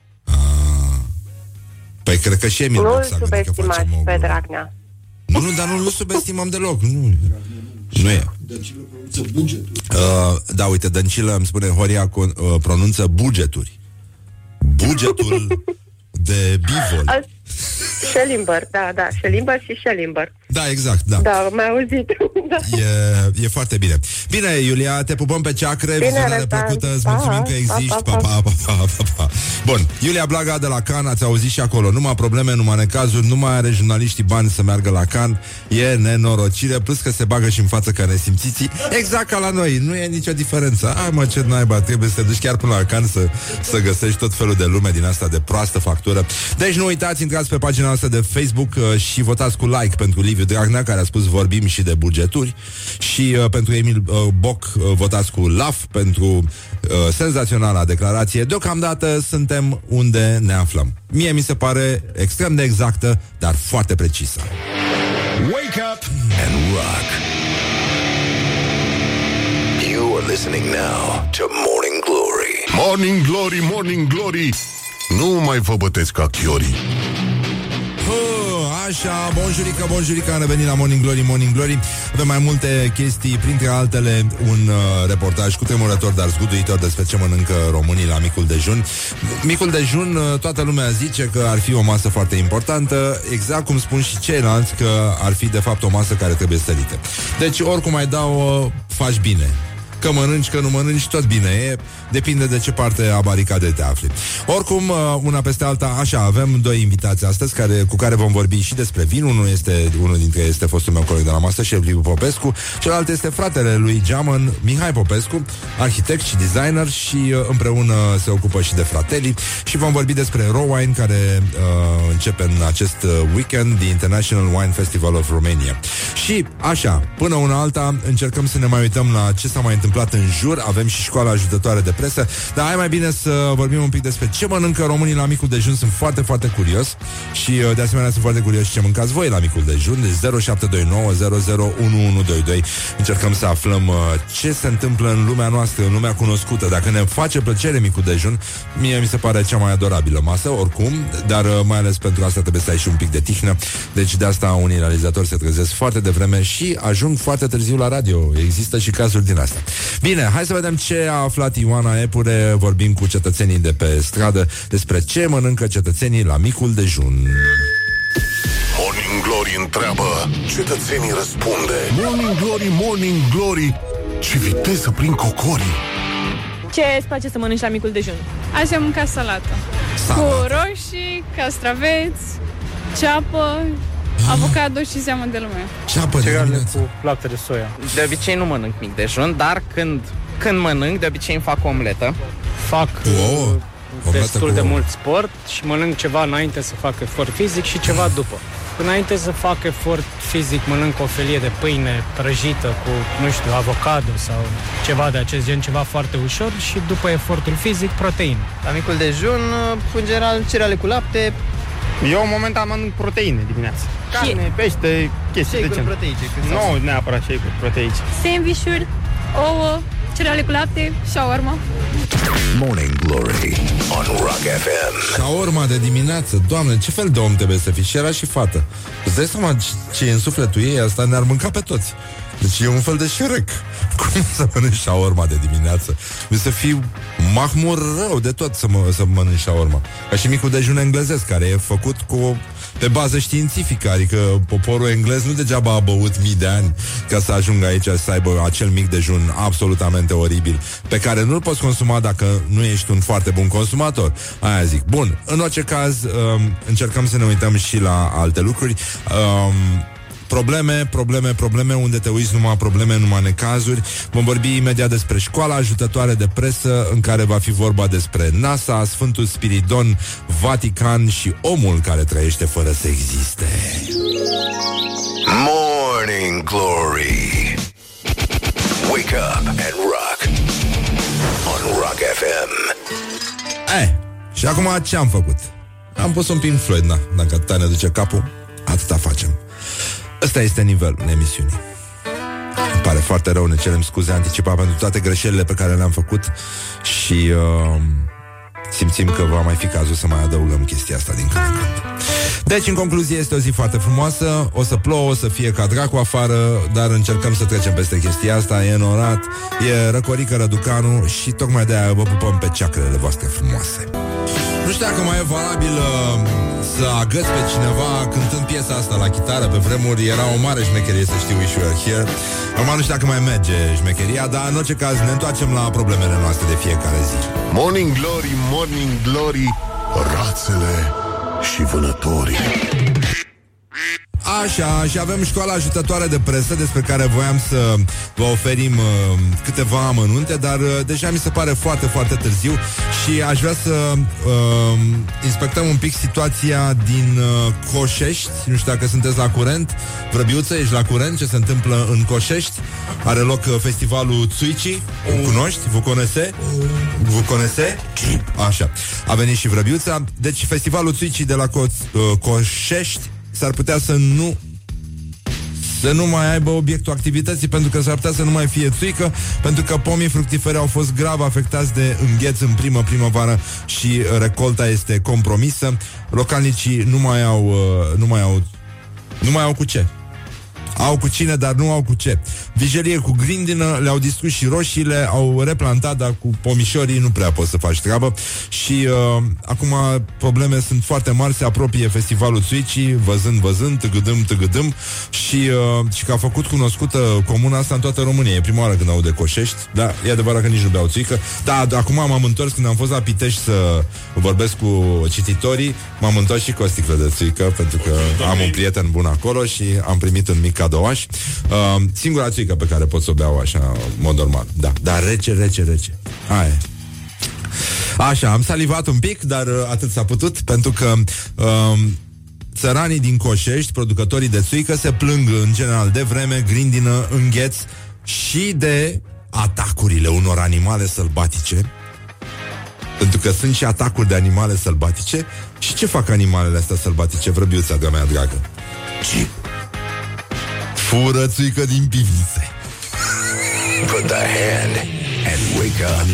[SPEAKER 2] Păi cred că și Emil
[SPEAKER 5] Nu
[SPEAKER 2] Boc
[SPEAKER 5] îl
[SPEAKER 2] s-a gândit că
[SPEAKER 5] subestimați
[SPEAKER 2] facem o
[SPEAKER 5] pe
[SPEAKER 2] glumă.
[SPEAKER 5] Dragnea.
[SPEAKER 2] Nu, nu, dar nu, nu subestimăm deloc. Nu, nu e. Uh, da, uite, Dăncilă îmi spune Horia cu, uh, pronunță bugeturi. Bugetul *laughs* de bivol.
[SPEAKER 5] Al- Schellimber, da, da, Schellimber și Schellimber.
[SPEAKER 2] Da, exact, da.
[SPEAKER 5] Da, mai auzit. da.
[SPEAKER 2] E, e foarte bine. Bine, Iulia, te pupăm pe ceacre,
[SPEAKER 5] Bine,
[SPEAKER 2] vizionare
[SPEAKER 5] Răzvan.
[SPEAKER 2] plăcută, îți
[SPEAKER 5] Pa,
[SPEAKER 2] mulțumim că
[SPEAKER 5] pa,
[SPEAKER 2] existi. Pa,
[SPEAKER 5] pa,
[SPEAKER 2] pa, pa, pa, pa, pa. Bun, Iulia Blaga de la Can, ați auzit și acolo. Numai probleme, numai necazuri, nu mai are jurnaliștii bani să meargă la Can. E nenorocire, plus că se bagă și în față ca nesimțiții. Exact ca la noi, nu e nicio diferență. Ai mă, ce naiba, trebuie să te duci chiar până la Can să, să găsești tot felul de lume din asta de proastă factură. Deci nu uitați, intrați pe pagina noastră de Facebook uh, și votați cu like pentru Liviu Dragnea, care a spus vorbim și de bugeturi și uh, pentru Emil uh, Boc uh, votați cu LAF pentru uh, senzaționala declarație. Deocamdată suntem unde ne aflăm. Mie mi se pare extrem de exactă, dar foarte precisă.
[SPEAKER 3] Wake up and rock. You are listening now to Morning Glory.
[SPEAKER 1] Morning Glory, Morning Glory Nu mai vă bătesc ca chiorii
[SPEAKER 2] Hă, Așa, bonjurică, bonjurică, am revenit la Morning Glory, Morning Glory. Avem mai multe chestii, printre altele un uh, reportaj cu tremurător, dar zguduitor despre ce mănâncă românii la micul dejun. Micul dejun, uh, toată lumea zice că ar fi o masă foarte importantă Exact cum spun și ceilalți că ar fi de fapt o masă care trebuie sărită Deci oricum ai dau, uh, faci bine Că mănânci, că nu mănânci, tot bine. E Depinde de ce parte a baricadei te afli. Oricum, uh, una peste alta Așa, avem doi invitați astăzi care, Cu care vom vorbi și despre vin. Unul este, unul dintre ei este fostul meu coleg de la masă Șef Liviu Popescu. Celălalt este fratele lui Geamăn, Mihai Popescu Arhitect și designer Și uh, împreună se ocupă și de fratelli Și vom vorbi despre Rowine Care uh, începe în acest uh, weekend The International Wine Festival of Romania. Și așa, până una alta Încercăm să ne mai uităm la ce s-a mai întâmplat în jur. Avem și școala ajutătoare de presă. Dar hai mai bine să vorbim un pic despre ce mănâncă românii la micul dejun. Sunt foarte, foarte curios. Și uh, de asemenea sunt foarte curios și ce mâncați voi la micul dejun. Deci 0729 Încercăm să aflăm uh, ce se întâmplă în lumea noastră În lumea cunoscută. Dacă ne face plăcere micul dejun Mie mi se pare cea mai adorabilă masă Oricum, dar uh, mai ales pentru asta trebuie să ai și un pic de tihnă. Deci de asta unii realizatori se trezesc foarte devreme Și ajung foarte târziu la radio. Există și cazuri din asta Bine, hai să vedem ce a aflat Ioana Epure. Vorbim cu cetățenii de pe stradă despre ce mănâncă cetățenii la micul dejun.
[SPEAKER 1] Morning Glory întreabă, cetățenii răspunde. Morning Glory, Morning Glory, ce viteză prin cocorii.
[SPEAKER 6] Ce îți place să mănânci la micul dejun?
[SPEAKER 7] Azi am mâncat salată.
[SPEAKER 2] Salată.
[SPEAKER 7] Cu roșii, castraveți, ceapă, avocado și seamă de lume.
[SPEAKER 2] Ceapă de
[SPEAKER 8] Cereale
[SPEAKER 2] dimineață.
[SPEAKER 8] cu lapte de soia.
[SPEAKER 9] De obicei nu mănânc mic dejun, dar când, când mănânc, de obicei îmi fac o omletă.
[SPEAKER 8] Fac
[SPEAKER 2] Cu ouă?
[SPEAKER 8] uh,
[SPEAKER 2] Omletă
[SPEAKER 8] destul
[SPEAKER 2] cu
[SPEAKER 8] de
[SPEAKER 2] ouă.
[SPEAKER 8] mult sport și mănânc ceva înainte să fac efort fizic și ceva după. Înainte să fac efort fizic, mănânc o felie de pâine prăjită cu, nu știu, avocado sau ceva de acest gen, ceva foarte ușor și după efortul fizic, proteine.
[SPEAKER 9] La micul dejun, în general, cereale cu lapte,
[SPEAKER 10] Eu momentan mănânc proteine dimineața. Carne, pește, chestii de
[SPEAKER 9] shake-uri
[SPEAKER 10] gen.
[SPEAKER 9] proteice. când
[SPEAKER 10] Nu
[SPEAKER 9] s-au-
[SPEAKER 10] neapărat shake-uri proteice.
[SPEAKER 7] Sandvișuri, ouă, cereale cu lapte, shawarma.
[SPEAKER 3] Morning Glory on Rock FM.
[SPEAKER 2] Shaorma de dimineață, doamne, ce fel de om trebuie să fii? Și era și fată. Îți dai seama ce- ce e în sufletul ei? Asta ne-ar mânca pe toți. Deci e un fel de șerec. *laughs* Cum să mănânci shaorma de dimineață? Mi să fiu mahmur rău de tot să, mă, să mănânci shaorma. Ca și micul dejun englezesc, care e făcut cu pe bază științifică, adică poporul englez nu degeaba a băut mii de ani ca să ajungă aici să aibă acel mic dejun absolutamente oribil, pe care nu-l poți consuma dacă nu ești un foarte bun consumator. Aia zic. Bun, în orice caz, um, încercăm să ne uităm și la alte lucruri. Um, Probleme, probleme, probleme, unde te uiți numai probleme, numai necazuri. Vom vorbi imediat despre școala ajutătoare de presă, în care va fi vorba despre NASA, Sfântul Spiridon, Vatican și omul care trăiește fără să existe.
[SPEAKER 3] Morning Glory. Wake up and rock. On Rock FM.
[SPEAKER 2] Eh, și acum ce am făcut? Am pus un Pink Floyd, na, dacă atâta ne duce capul, atâta facem. Ăsta este nivelul emisiunii. Îmi pare foarte rău, ne cerem scuze anticipat pentru toate greșelile pe care le-am făcut și uh, simțim că va mai fi cazul să mai adăugăm chestia asta din când în când. Deci, în concluzie, este o zi foarte frumoasă, o să plouă, o să fie ca dracu afară, dar încercăm să trecem peste chestia asta, e înorat, e răcorică răducanu și tocmai de-aia vă pupăm pe ceacrele voastre frumoase. Nu știu dacă mai e valabil uh, să agăți pe cineva cântând piesa asta la chitară. Pe vremuri era o mare șmecherie să știu Wish You Were Here. Acum nu știu dacă mai merge șmecheria, dar în orice caz ne întoarcem la problemele noastre de fiecare zi.
[SPEAKER 1] Morning Glory, Morning Glory, rațele și vânătorii.
[SPEAKER 2] Așa, și avem școala ajutătoare de presă despre care voiam să vă oferim uh, câteva amănunte, dar uh, deja mi se pare foarte, foarte târziu și aș vrea să uh, inspectăm un pic situația din uh, Coșești. Nu știu dacă sunteți la curent. Vrăbiuță, ești la curent ce se întâmplă în Coșești? Are loc uh, festivalul Țuici. Îl cunoști? Vă conese? Vă conese? Așa. A venit și Vrăbiuța. Deci festivalul Țuici de la Co- uh, Coșești s-ar putea să nu să nu mai aibă obiectul activității pentru că s-ar putea să nu mai fie țuică pentru că pomii fructiferi au fost grav afectați de îngheț în primă primăvară și recolta este compromisă. Localnicii nu mai au uh, nu mai au nu mai au cu ce. Au cu cine, dar nu au cu ce. Vijelie cu grindină, le-au distrus și roșiile, au replantat, dar cu pomișorii nu prea poți să faci treabă. Și uh, acum probleme sunt foarte mari, se apropie festivalul Suicii, văzând, văzând, tăgădâm, tăgădâm și, uh, și că a făcut cunoscută comuna asta în toată România. E prima oară când aud de Coșești, da, e adevărat că nici nu beau țuică. Da, da, acum m-am întors când am fost la Pitești să vorbesc cu cititorii, m-am întors și cu o sticlă de țuică, pentru că am un prieten bun acolo și am primit un mic cadouaș. Uh, singura țuică pe care pot să o beau așa, în mod normal. Da, dar rece, rece, rece. Aia e. Așa, am salivat un pic, dar uh, atât s-a putut, pentru că uh, țăranii din Coșești, producătorii de țuică, se plâng în general de vreme, grindină, îngheț și de atacurile unor animale sălbatice. Pentru că sunt și atacuri de animale sălbatice. Și ce fac animalele astea sălbatice, vrăbiuța de-a mea dragă? Ce? Fură țuică din pivnițe.
[SPEAKER 3] Put the hand and wake up.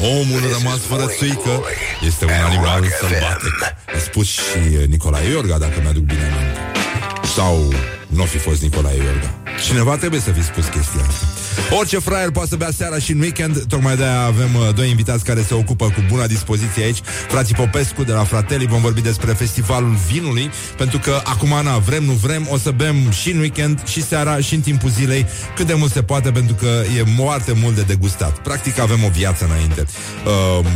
[SPEAKER 2] Omul
[SPEAKER 3] This
[SPEAKER 2] rămas
[SPEAKER 3] is
[SPEAKER 2] fără
[SPEAKER 3] Morning
[SPEAKER 2] țuică
[SPEAKER 3] Glory
[SPEAKER 2] este un
[SPEAKER 3] at
[SPEAKER 2] animal
[SPEAKER 3] Rock
[SPEAKER 2] sălbatic.
[SPEAKER 3] FM.
[SPEAKER 2] A spus și uh, Nicolae Iorga, dacă mi-aduc bine aminte. Sau nu fi fost Nicolae Iorga. Cineva trebuie să fi spus chestia asta. Orice fraier poate să bea seara și în weekend Tocmai de-aia avem uh, doi invitați care se ocupă cu buna dispoziție aici Frații Popescu de la Fratelli Vom vorbi despre festivalul vinului Pentru că acum, Ana, vrem, nu vrem O să bem și în weekend, și seara, și în timpul zilei Cât de mult se poate Pentru că e foarte mult de degustat Practic avem o viață înainte uh,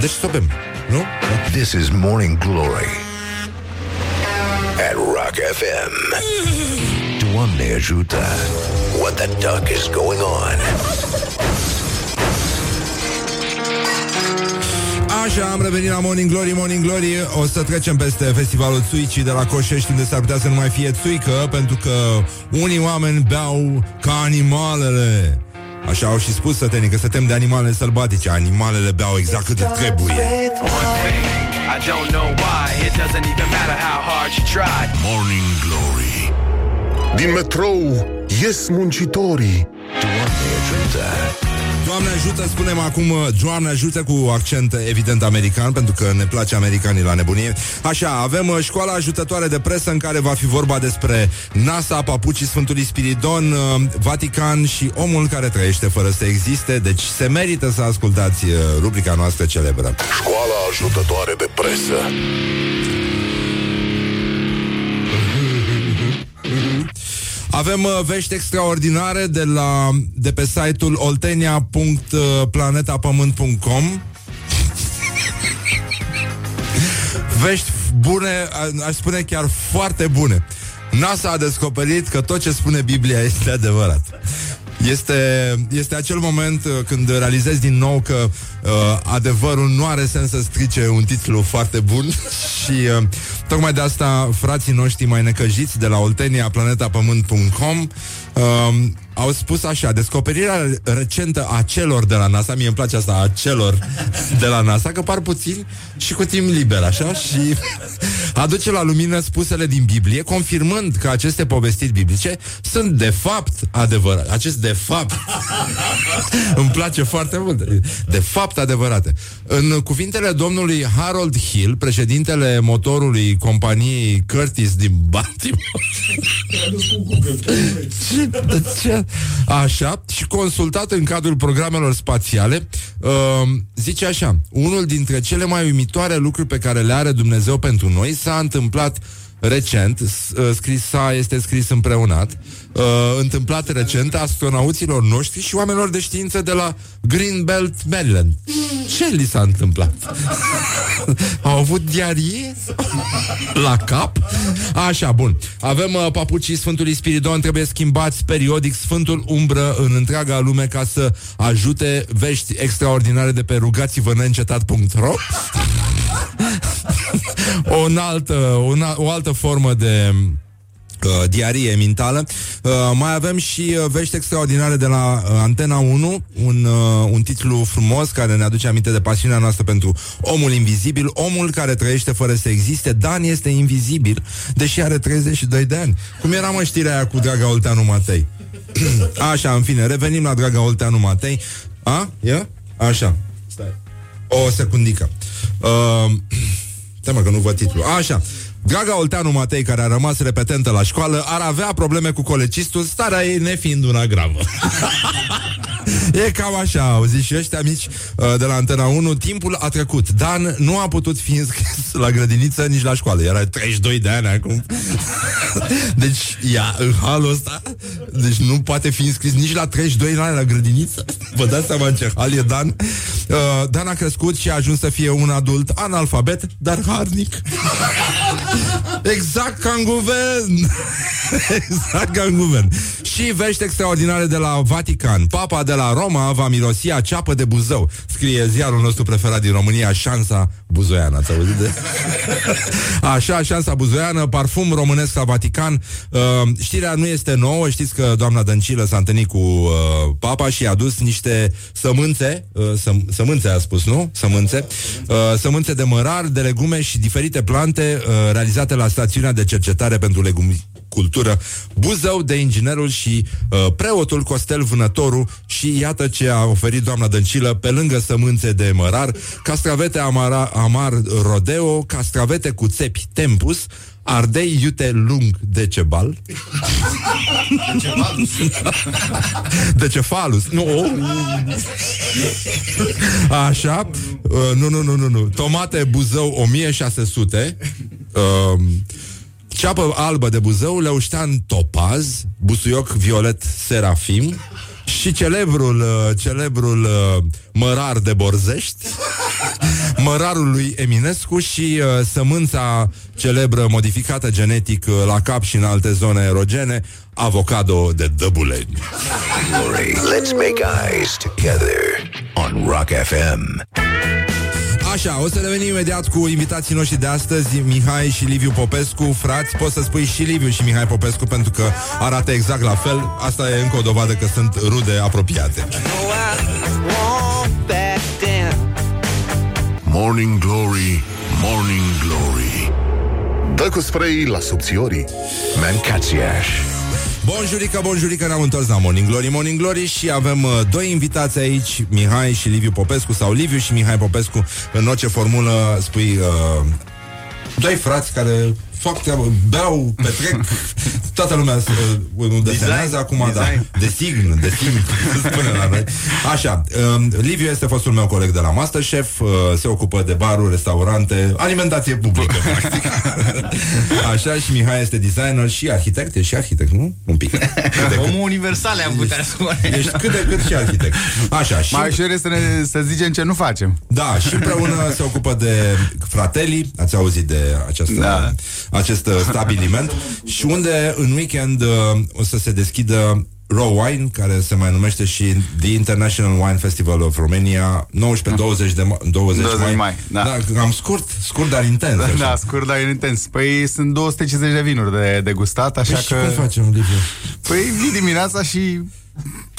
[SPEAKER 2] Deci să o bem, nu?
[SPEAKER 3] This is Morning Glory at Rock FM. *laughs* Doamne ajută! What the duck is going on?
[SPEAKER 2] Așa, am revenit la Morning Glory, Morning Glory O să trecem peste festivalul Țuicii de la Coșești Unde s-ar putea să nu mai fie țuică Pentru că unii oameni beau ca animalele Așa au și spus sătenii că se tem de animalele sălbatice Animalele beau exact cât trebuie
[SPEAKER 11] I don't know why. It doesn't even matter how hard you tried.
[SPEAKER 1] Morning Glory Din metrou ies muncitorii.
[SPEAKER 3] Doamne ajută!
[SPEAKER 2] Doamne ajută, spunem acum uh, Doamne ajută cu accent evident american Pentru că ne place americanii la nebunie. Așa, avem uh, școala ajutătoare de presă În care va fi vorba despre NASA, papucii Sfântului Spiridon uh, Vatican și omul care trăiește fără să existe. Deci se merită să ascultați uh, rubrica noastră celebră.
[SPEAKER 1] Școala ajutătoare de presă
[SPEAKER 2] Avem uh, vești extraordinare de, la, de pe site-ul oltenia.planetapământ.com Vești bune, a- aș spune chiar foarte bune. NASA a descoperit că tot ce spune Biblia este adevărat. Este, este acel moment uh, când realizezi din nou că uh, adevărul nu are sens să strice un titlu foarte bun. *laughs* Și uh, tocmai de asta frații noștri mai necăjiți de la Oltenia, planetapământ.com uh, au spus așa, descoperirea recentă a celor de la NASA, mie îmi place asta, a celor de la NASA, că par puțin și cu timp liber, așa, și *laughs* aduce la lumină spusele din Biblie, confirmând că aceste povestiri biblice sunt de fapt adevărate. Acest de fapt *laughs* îmi place foarte mult. De fapt adevărate. În cuvintele domnului Harold Hill, președintele motorului companiei Curtis din Baltimore, *laughs* ce, de ce? Așa, și consultat în cadrul programelor spațiale, uh, zice așa, unul dintre cele mai uimitoare lucruri pe care le are Dumnezeu pentru noi s-a întâmplat recent, s- uh, scris sa este scris împreunat, uh, întâmplat recent astronauților noștri și oamenilor de știință de la Greenbelt, Maryland. Ce li s-a întâmplat? *laughs* Au avut diarie? *laughs* La cap? Așa, bun. Avem uh, papucii Sfântului Spiridon, trebuie schimbați periodic Sfântul Umbră în întreaga lume ca să ajute vești extraordinare de pe rugați-vă neîncetat.ro o, altă, una, o altă formă de uh, diarie mentală. Uh, mai avem și uh, vești extraordinare de la uh, Antena 1, un, uh, un titlu frumos care ne aduce aminte de pasiunea noastră pentru omul invizibil, omul care trăiește fără să existe. Dan este invizibil, deși are 32 de ani. Cum era mă știrea aia cu Draga Olteanu Matei? *clears throat* Așa, în fine, revenim la Draga Olteanu Matei. A? E? Așa. Stai. O secundică. Uh, *clears throat* Stai mă că nu văd titlul. Așa. Gaga Olteanu Matei, care a rămas repetentă la școală, ar avea probleme cu colecistul, starea ei nefiind una gravă. *laughs* e cam așa, au zis și ăștia mici uh, de la Antena 1. Timpul a trecut. Dan nu a putut fi înscris la grădiniță nici la școală. Era 32 de ani acum. *laughs* deci, ia, în halul ăsta, deci nu poate fi înscris nici la 32 de ani la grădiniță. *laughs* Vă dați seama în ce hal e Dan? Uh, Dan a crescut și a ajuns să fie un adult analfabet, dar harnic. Exact ca în guvern. *laughs* Exact ca în guvern. Și vești extraordinare de la Vatican. Papa de la Roma va mirosi a ceapă de Buzău Scrie ziarul nostru preferat din România Șansa Buzoiană. Ați auzit de? *laughs* Așa, Șansa Buzoiană Parfum românesc la Vatican. Uh, Știrea nu este nouă. Știți că doamna Dăncilă s-a întâlnit cu uh, Papa Și a adus niște sămânțe uh, săm- Sămânțe a spus, nu? Sămânțe. Uh, Sămânțe de mărar, de legume și diferite plante uh, realizate la stațiunea de cercetare pentru legumicultură Buzău de inginerul și uh, preotul Costel Vânătoru. Și iată ce a oferit doamna Dăncilă pe lângă sămânțe de mărar, castravete amara, amar rodeo, castravete cu țepi tempus, Ardei iute lung decebal Decefalus Nu Așa. Uh, Nu, nu, nu, nu, nu. Tomate Buzău 1600 uh, Ceapă albă de Buzău Leuștean Topaz Busuioc Violet Serafim și celebrul, uh, celebrul uh, mărar de Borzești, mărarul lui Eminescu și uh, sămânța celebră modificată genetic uh, la cap și în alte zone erogene, avocado de Dăbuleni.
[SPEAKER 3] Let's make eyes together on Rock FM.
[SPEAKER 2] Așa, o să revenim imediat cu invitații noștri de astăzi, Mihai și Liviu Popescu. Frați, poți să spui și Liviu și Mihai Popescu pentru că arată exact la fel. Asta e încă o dovadă că sunt rude apropiate.
[SPEAKER 1] Morning Glory, Morning Glory. Dă cu spray la subțiorii.
[SPEAKER 3] Mancațiaș.
[SPEAKER 2] Bonjurică, bonjurică, ne-am întors la Morning Glory, Morning Glory și avem uh, doi invitați aici, Mihai și Liviu Popescu sau Liviu și Mihai Popescu, în orice formulă spui uh, doi frați care fac treabă, beau, petrec, *laughs* toată lumea uh, nu desenează
[SPEAKER 12] Design,
[SPEAKER 2] acum, da,
[SPEAKER 12] design.
[SPEAKER 2] design, design, *laughs* spune la noi. Așa, uh, Liviu este fostul meu coleg de la Masterchef, uh, se ocupă de baruri, restaurante, alimentație publică, *laughs* practic. Așa, și Mihai este designer și arhitect, e și arhitect, nu? Un pic. Cât de cât.
[SPEAKER 12] Omul universal am putea spune.
[SPEAKER 2] Ești cât de cât și arhitect. Așa, și...
[SPEAKER 13] Mai ușor este să, ne, să zicem ce nu facem.
[SPEAKER 2] Da, și împreună se ocupă de Fratelli, ați auzit de această, da. Acest uh, stabiliment, *laughs* și unde în weekend uh, o să se deschidă Raw Wine, care se mai numește și The International Wine Festival of Romania, 19-20 de ma- 20
[SPEAKER 13] 20
[SPEAKER 2] mai.
[SPEAKER 13] mai, da.
[SPEAKER 2] da. Am scurt, scurt, dar intens.
[SPEAKER 13] Da,
[SPEAKER 2] așa.
[SPEAKER 13] da, scurt, dar intens. Păi sunt 250 de vinuri de, de gustat, așa
[SPEAKER 2] Păi și
[SPEAKER 13] că...
[SPEAKER 2] cum facem, Liviu?
[SPEAKER 13] Păi vii dimineața și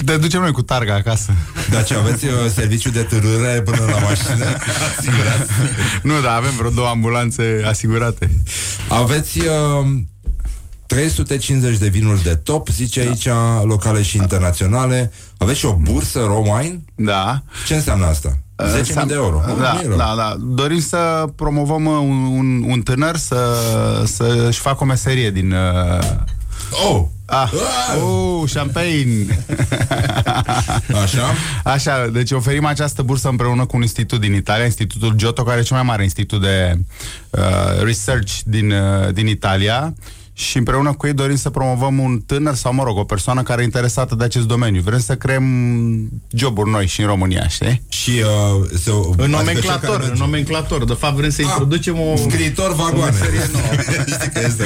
[SPEAKER 13] te ducem noi cu targa acasă.
[SPEAKER 2] Dar ce, aveți uh, serviciu de târâre până la mașină? Asigurat? *laughs*
[SPEAKER 13] Nu, dar avem vreo două ambulanțe asigurate.
[SPEAKER 2] Aveți uh, 350 de vinuri de top, zice aici, locale și internaționale. Aveți și o bursă raw wine?
[SPEAKER 13] Da.
[SPEAKER 2] Ce înseamnă asta? 10.000 de euro. Oh,
[SPEAKER 13] Da,
[SPEAKER 2] nu e rău.
[SPEAKER 13] da, da. Dorim să promovăm uh, un, un, un tânăr să, să-și facă o meserie din... Uh...
[SPEAKER 2] Oh!
[SPEAKER 13] Ah, oh, champagne!
[SPEAKER 2] Așa?
[SPEAKER 13] Așa, deci oferim această bursă împreună cu un institut din Italia, Institutul Giotto, care e cel mai mare institut de uh, research din, uh, din Italia și împreună cu ei dorim să promovăm un tânăr sau, mă rog, o persoană care e interesată de acest domeniu. Vrem să creăm joburi noi și în România, știi?
[SPEAKER 2] Și uh, se,
[SPEAKER 12] În
[SPEAKER 2] adică cel
[SPEAKER 12] nomenclator,
[SPEAKER 2] care
[SPEAKER 12] în
[SPEAKER 2] merge-
[SPEAKER 12] nomenclator. De fapt, vrem să
[SPEAKER 2] Ah,
[SPEAKER 12] introducem o...
[SPEAKER 2] Scriitor vagoane.
[SPEAKER 12] o meserie *laughs* nouă.
[SPEAKER 2] Știi că este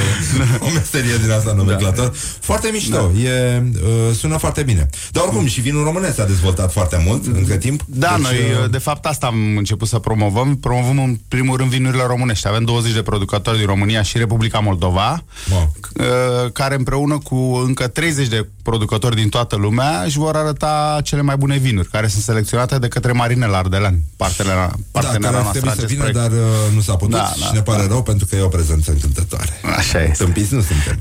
[SPEAKER 2] o, o meserie din asta nomenclator. Foarte mișto.
[SPEAKER 13] Da.
[SPEAKER 2] E, uh, sună foarte bine. Dar oricum, și vinul românesc s-a dezvoltat foarte mult între timp.
[SPEAKER 13] Da,
[SPEAKER 2] Deci,
[SPEAKER 13] noi
[SPEAKER 2] uh,
[SPEAKER 13] de fapt asta am început să promovăm. Promovăm în primul rând vinurile românești. Avem 20 de producători din România și Republica Moldova,
[SPEAKER 2] Wow.
[SPEAKER 13] Uh, care împreună cu încă 30 de producători din toată lumea își vor arăta cele mai bune vinuri, care sunt selecționate de către Marinel Ardelean, partenera,
[SPEAKER 2] Da,
[SPEAKER 13] partenera
[SPEAKER 2] care ar
[SPEAKER 13] noastră
[SPEAKER 2] trebui
[SPEAKER 13] în
[SPEAKER 2] să
[SPEAKER 13] acest
[SPEAKER 2] vină,
[SPEAKER 13] proiect.
[SPEAKER 2] dar uh, nu s-a putut
[SPEAKER 13] Da,
[SPEAKER 2] și
[SPEAKER 13] da,
[SPEAKER 2] ne pare
[SPEAKER 13] da.
[SPEAKER 2] rău pentru că e o prezență încântătoare.
[SPEAKER 13] Așa este.
[SPEAKER 2] Tâmpiți nu suntem.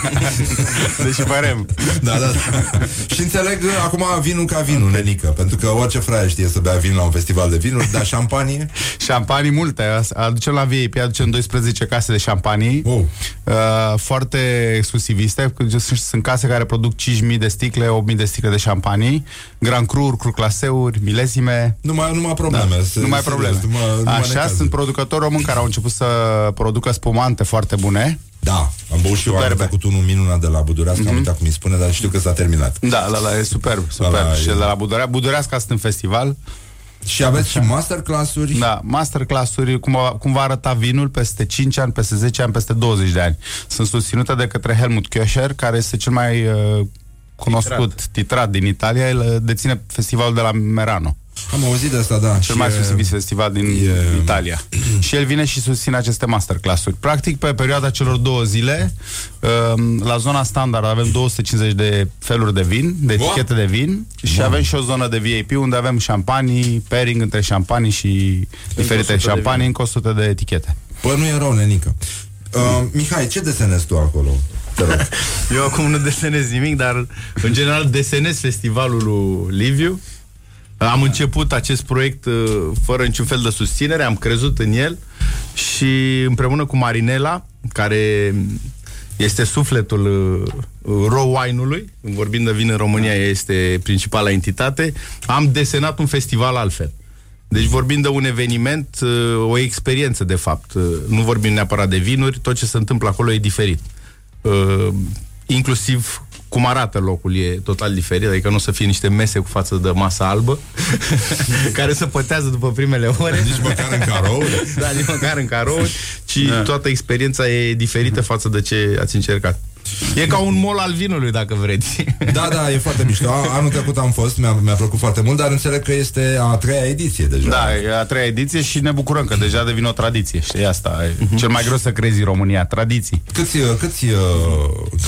[SPEAKER 2] *laughs*
[SPEAKER 13] Deși părem.
[SPEAKER 2] Da, da, da. și înțeleg uh, acum vinul ca vinul, nenică, pentru că orice fraie știe să bea vin la un festival de vinuri, dar șampanie... *laughs*
[SPEAKER 13] Șampanii multe. Aducem la VIP, aducem 12 case de șampanii.
[SPEAKER 2] Oh.
[SPEAKER 13] Uh, foarte exclusiviste. Sunt, sunt case care produc 5.000 de sticle, 8.000 de sticle de șampanii. Grand Cru, Cru claseuri, milesime.
[SPEAKER 2] Numai, numai probleme. Se-
[SPEAKER 13] numai
[SPEAKER 2] serios,
[SPEAKER 13] probleme.
[SPEAKER 2] numai- numai
[SPEAKER 13] Așa,
[SPEAKER 2] necazuri.
[SPEAKER 13] sunt producători români care au început să producă spumante foarte bune.
[SPEAKER 2] Da, am băut și eu, am
[SPEAKER 13] Superbe.
[SPEAKER 2] făcut unul minunat de la Budurească, mm-hmm. am uitat cum îi spune, dar știu că s-a terminat.
[SPEAKER 13] Da, la, la, e superb, superb.
[SPEAKER 2] Ăla
[SPEAKER 13] și
[SPEAKER 2] e-
[SPEAKER 13] de la Budurea, Budurească sunt în festival.
[SPEAKER 2] Și aveți și masterclass-uri?
[SPEAKER 13] Da, masterclass-uri, cum, va- cum va arăta vinul peste 5 ani, peste 10 ani, peste 20 de ani. Sunt susținute de către Helmut Köcher, care este cel mai uh, cunoscut titrat. titrat din Italia. El uh, deține festivalul de la Merano.
[SPEAKER 2] Am auzit de asta, da.
[SPEAKER 13] Cel
[SPEAKER 2] și
[SPEAKER 13] mai
[SPEAKER 2] e-
[SPEAKER 13] susținut festival din
[SPEAKER 2] e-
[SPEAKER 13] Italia. *clears throat* și el vine și susține aceste masterclass-uri. Practic, pe perioada celor două zile, um, la zona standard avem 250 de feluri de vin, de
[SPEAKER 2] Wow.
[SPEAKER 13] etichete de vin și avem și o zonă de VIP unde avem șampanii, pairing între șampanii și diferite
[SPEAKER 12] 100 de
[SPEAKER 13] șampanii,
[SPEAKER 12] vin.
[SPEAKER 13] încă 100 de etichete.
[SPEAKER 2] Bă, nu e rău, nenică. Uh, Mihai, ce desenezi tu acolo? Te rog. *laughs*
[SPEAKER 12] Eu acum nu desenez nimic, dar în general desenez festivalul lui Liviu. Am început acest proiect uh, fără niciun fel de susținere, am crezut în el și împreună cu Marinela, care este sufletul uh, raw wine-ului, vorbind de vin în România, este principala entitate, am desenat un festival altfel. Deci vorbim de un eveniment, uh, o experiență de fapt. Uh, Nu vorbim neapărat de vinuri, tot ce se întâmplă acolo e diferit. Uh, Inclusiv cum arată locul e total diferit, adică nu o să fie niște mese cu față de masă albă *laughs* care să pătează după primele ore.
[SPEAKER 2] Nici măcar în carouri.
[SPEAKER 12] da, nici măcar în carouri, ci da. toată experiența e diferită față de ce ați încercat. E ca un mol al vinului, dacă vreți.
[SPEAKER 2] Da, da, e foarte mișto. A- Anul trecut am fost, mi-a, mi-a plăcut foarte mult, dar înțeleg că este a treia ediție deja.
[SPEAKER 13] Da, e a treia ediție și ne bucurăm că deja devine o tradiție, știi asta? E cel mai greu să crezi în România, tradiții.
[SPEAKER 2] Câți, uh, câți uh,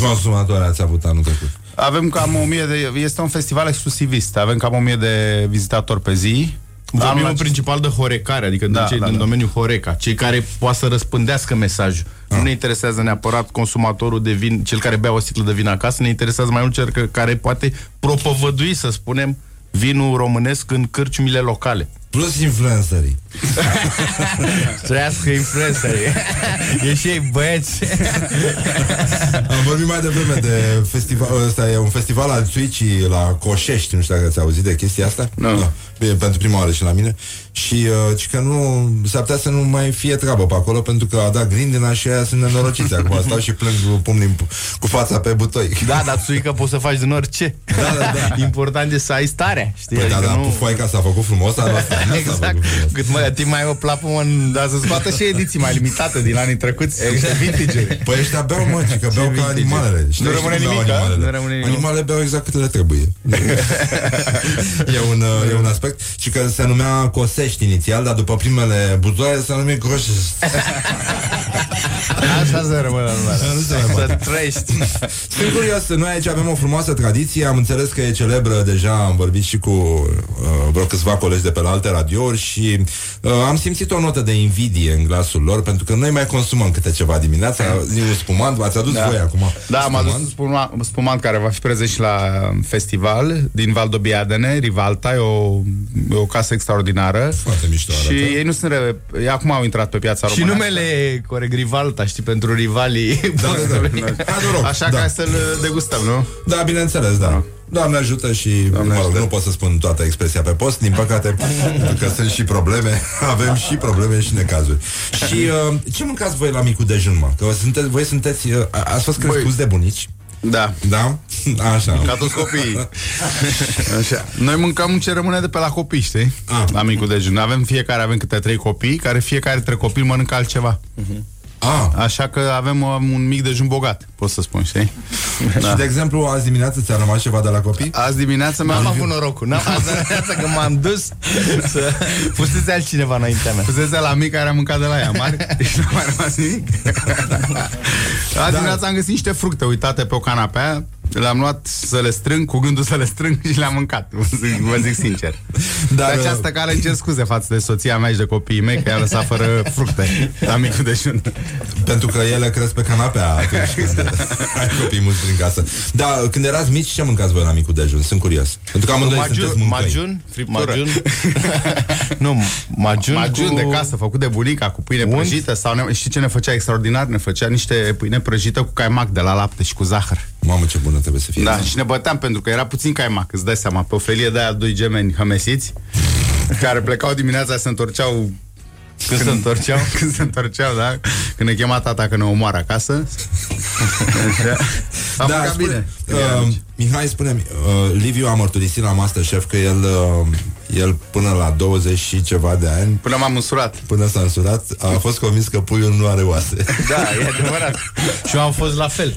[SPEAKER 2] consumatori ați avut anul trecut?
[SPEAKER 13] Avem cam o mie de... Este un festival exclusivist. Avem cam o mie de vizitatori pe zi.
[SPEAKER 12] Vorbim
[SPEAKER 13] Anul
[SPEAKER 12] în
[SPEAKER 13] acesta-
[SPEAKER 12] principal de Horecare, adică
[SPEAKER 13] Da,
[SPEAKER 12] da, cei
[SPEAKER 13] da,
[SPEAKER 12] din
[SPEAKER 13] da.
[SPEAKER 12] domeniul Horeca, cei care poate să răspândească mesajul.
[SPEAKER 13] Ah.
[SPEAKER 12] Nu ne interesează neapărat consumatorul de vin, cel care bea o sticlă de vin acasă, ne interesează mai mult cel că- care poate propovădui, să spunem, vinul românesc în cârciumile locale.
[SPEAKER 2] Plus influencerii. *laughs*
[SPEAKER 12] Trăiască influencerii. e și ei băieți.
[SPEAKER 2] Am vorbit mai devreme de festival, ăsta e un festival al Twitch la Coșești, nu știu dacă ați auzit de chestia asta. Nu. Bine, pentru prima oară și la mine. Și uh, ci că nu, s-ar putea să nu mai fie treabă pe acolo, pentru că a dat grindina și aia sunt nenorociți. Acum stau și plâng cu pumnii în- cu fața pe butoi.
[SPEAKER 12] Da, dar țuică poți să faci din orice.
[SPEAKER 2] Da, da, da.
[SPEAKER 12] Important e să ai starea, știi?
[SPEAKER 2] Păi da,
[SPEAKER 12] Adică
[SPEAKER 2] da,
[SPEAKER 12] nu-
[SPEAKER 2] pufoaica s-a făcut frumos, dar asta nu s-a
[SPEAKER 12] Exact.
[SPEAKER 2] făcut frumos.
[SPEAKER 12] Cât mai timp mai e o plapă, mă, dar să scoată și ediții mai limitate din anii trecuți. Exact. vintage
[SPEAKER 2] Păi ăștia beau, mă, ci că beau ca
[SPEAKER 12] vintage.
[SPEAKER 2] animalele. Știi,
[SPEAKER 12] Nu
[SPEAKER 2] știi
[SPEAKER 12] rămâne
[SPEAKER 2] cum beau
[SPEAKER 12] nimic, a?
[SPEAKER 2] animalele.
[SPEAKER 12] Nu rămâne nimic.
[SPEAKER 2] Animalele beau exact cât le trebuie. *laughs* e, un, uh, e un aspect. Și că se numea Cosești inițial, dar după primele buzoaie se numea Groșești. *laughs*
[SPEAKER 12] Așa se rămâne
[SPEAKER 2] Nu se mai poate.
[SPEAKER 12] Să trăiești.
[SPEAKER 2] Sunt curios, noi aici avem o frumoasă tradiție, am înțeles că e celebră, deja am vorbit și cu uh, vreo câțiva colegi de pe la alte radiouri și uh, am simțit o notă de invidie în glasul lor, pentru că noi mai consumăm câte ceva dimineața, un spumant, v-ați adus
[SPEAKER 13] Da.
[SPEAKER 2] voi acum.
[SPEAKER 13] Da, am adus un spuma, spumant care va fi prezent și la festival din Valdobbiadene, Rivalta, e o, e o casă extraordinară.
[SPEAKER 2] Foarte mișto
[SPEAKER 13] Și
[SPEAKER 2] arată.
[SPEAKER 13] ei nu sunt re... ei acum au intrat pe piața
[SPEAKER 12] Și
[SPEAKER 13] românească.
[SPEAKER 12] numele e Coreg Rivalta, știi, pentru rivalii.
[SPEAKER 2] Da, da, da. Hai, noroc.
[SPEAKER 12] Așa
[SPEAKER 2] Da.
[SPEAKER 12] ca să-l degustăm, nu?
[SPEAKER 2] Da, bineînțeles, da. Doamne ajută și, mă rog, nu pot să spun toată expresia pe post, din păcate, pentru că sunt și probleme, *laughs* avem și probleme și necazuri. Și uh, ce mâncați voi la micul dejun, mă? Că sunteți, voi sunteți, uh, a- ați fost crescuți de bunici?
[SPEAKER 13] Da.
[SPEAKER 2] Da? *laughs* Așa.
[SPEAKER 13] Ca toți copiii. *laughs* Așa. Noi mâncăm ce rămâne de pe la copii, știi?
[SPEAKER 2] Ah.
[SPEAKER 13] La micul dejun. Avem fiecare, avem câte trei copii, care fiecare dintre copii mănâncă altceva.
[SPEAKER 2] Ah.
[SPEAKER 13] Așa că avem um, un mic dejun bogat, pot să spun, știi?
[SPEAKER 2] Și, de exemplu, azi dimineață ți-a rămas ceva de la copii?
[SPEAKER 13] Azi dimineață mi-am
[SPEAKER 12] N-am avut norocul, n-am azi *laughs* dimineața că m-am dus să pusese altcineva înaintea mea.
[SPEAKER 13] Pusese la mic care a mâncat de la ea mari *laughs* și nu a mai rămas nimic. Azi dimineața am găsit niște fructe uitate pe o canapea Le-am luat să le strâng, cu gândul să le strâng *laughs* și le-am mâncat, vă zic, vă zic sincer. Dar
[SPEAKER 2] Dar,
[SPEAKER 13] de această cale îmi cer scuze față de soția mea și de copiii mei că i-a lăsat fără fructe la micul dejun.
[SPEAKER 2] Pentru că ele cresc pe canapea atunci când *laughs* ai copii mulți prin casă. Da, când erați mici, ce mâncați voi la micul dejun? Sunt curios. Pentru că amândoi
[SPEAKER 12] Magiun,
[SPEAKER 2] sunteți mâncăi.
[SPEAKER 12] magiun,
[SPEAKER 13] Friptură.
[SPEAKER 12] magiun. *laughs* nu, magiun,
[SPEAKER 13] Magiun
[SPEAKER 12] cu...
[SPEAKER 13] de casă, făcut de bunica, cu pâine
[SPEAKER 12] Unt?
[SPEAKER 13] prăjită sau ne... știi ce ne făcea extraordinar? Ne făcea niște pâine prăjită cu caimac de la lapte și cu zahăr.
[SPEAKER 2] Mamă, ce bună trebuie să fie.
[SPEAKER 13] Da, și ne băteam pentru că era puțin caimac, îți dai seama, pe o felie de aia doi gemeni hămesiți, *laughs* care plecau dimineața, se întorceau când se întorceau? *laughs* Când se întorceau, da? Când ne chema tata că ne omoară acasă. *laughs* Am
[SPEAKER 2] da,
[SPEAKER 13] mâncat
[SPEAKER 2] spune,
[SPEAKER 13] bine.
[SPEAKER 2] uh, Mihai, spune uh, Liviu a mărturisit la Masterchef că el, uh, el până la 20 și ceva de ani
[SPEAKER 13] Până m-am însurat
[SPEAKER 2] Până s-a însurat A fost convins că puiul nu are oase
[SPEAKER 12] Da, e *laughs* adevărat. și eu am fost la fel.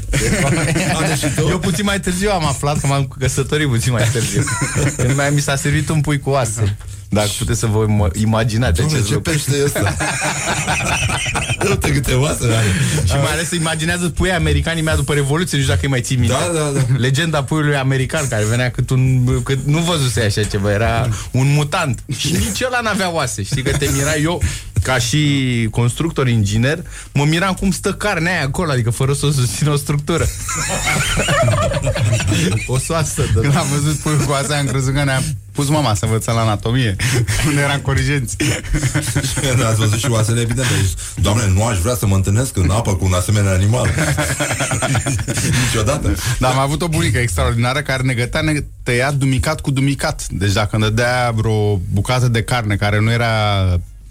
[SPEAKER 12] Eu puțin mai târziu am aflat că m-am căsătorit puțin mai târziu. *laughs* Când mai mi s-a servit un pui cu oase. Dacă puteți să vă im- imaginați
[SPEAKER 2] Doamne,
[SPEAKER 12] acest
[SPEAKER 2] ce
[SPEAKER 12] lucru.
[SPEAKER 2] pește e ăsta? *laughs* Uite câte oase are
[SPEAKER 12] Și mai ales să imaginează puii americani imediat după Revoluție, nu știu dacă îi mai ții minte.
[SPEAKER 2] Da, da, da.
[SPEAKER 12] Legenda puiului american care venea cât un... Cât, nu văzuse așa ceva, era un mutant. Și nici ăla n-avea oase. Știi că te mira eu, ca și constructor inginer, mă miram cum stă carnea aia acolo, adică fără să o susțină o structură. o soastă.
[SPEAKER 13] Când am văzut puiul cu asta, am crezut că ne-a Pus mama să învățăm la anatomie. *laughs* Unde eram corigenți. *laughs*
[SPEAKER 2] Ați văzut și oasele evident. Deci, Doamne, nu aș vrea să mă întâlnesc în apă cu un asemenea animal. *laughs* Niciodată.
[SPEAKER 13] Dar am avut o bunică extraordinară care ne gătea, ne tăia dumicat cu dumicat. Deci dacă îmi dădea vreo bucată de carne care nu era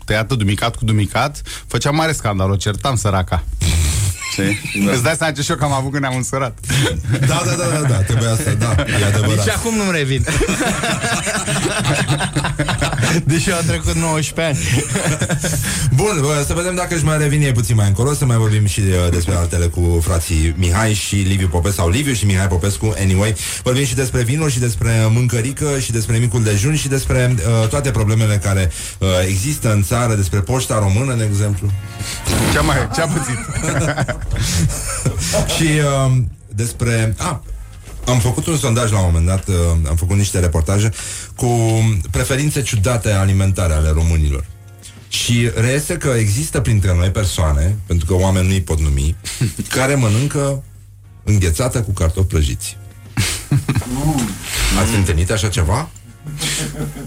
[SPEAKER 13] tăiată dumicat cu dumicat, făcea mare scandal, o certam săraca. Știi? Îți dai seama ce șoc am avut când ne-am însurat.
[SPEAKER 2] Da, da, da, da, da, trebuia să, da, e adevărat.
[SPEAKER 12] Nici acum nu-mi revin. *laughs* *laughs* Deși au trecut 19 ani. *laughs*
[SPEAKER 2] Bun, bă, să vedem dacă își mai revine puțin mai încolo, să mai vorbim și de, despre altele cu frații Mihai și Liviu Popescu, sau Liviu și Mihai Popescu, anyway. Vorbim și despre vinuri și despre mâncărică și despre micul dejun și despre uh, toate problemele care uh, există în țară, despre poșta română, de exemplu.
[SPEAKER 13] Ce-a mai, ce-a pățit? *laughs*
[SPEAKER 2] și uh, despre... Ah, am făcut un sondaj la un moment dat, uh, am făcut niște reportaje cu preferințe ciudate alimentare ale românilor. Și reiese că există printre noi persoane, pentru că oameni nu îi pot numi, *laughs* care mănâncă înghețată cu cartofi prăjiți. Ați întâlnit așa ceva?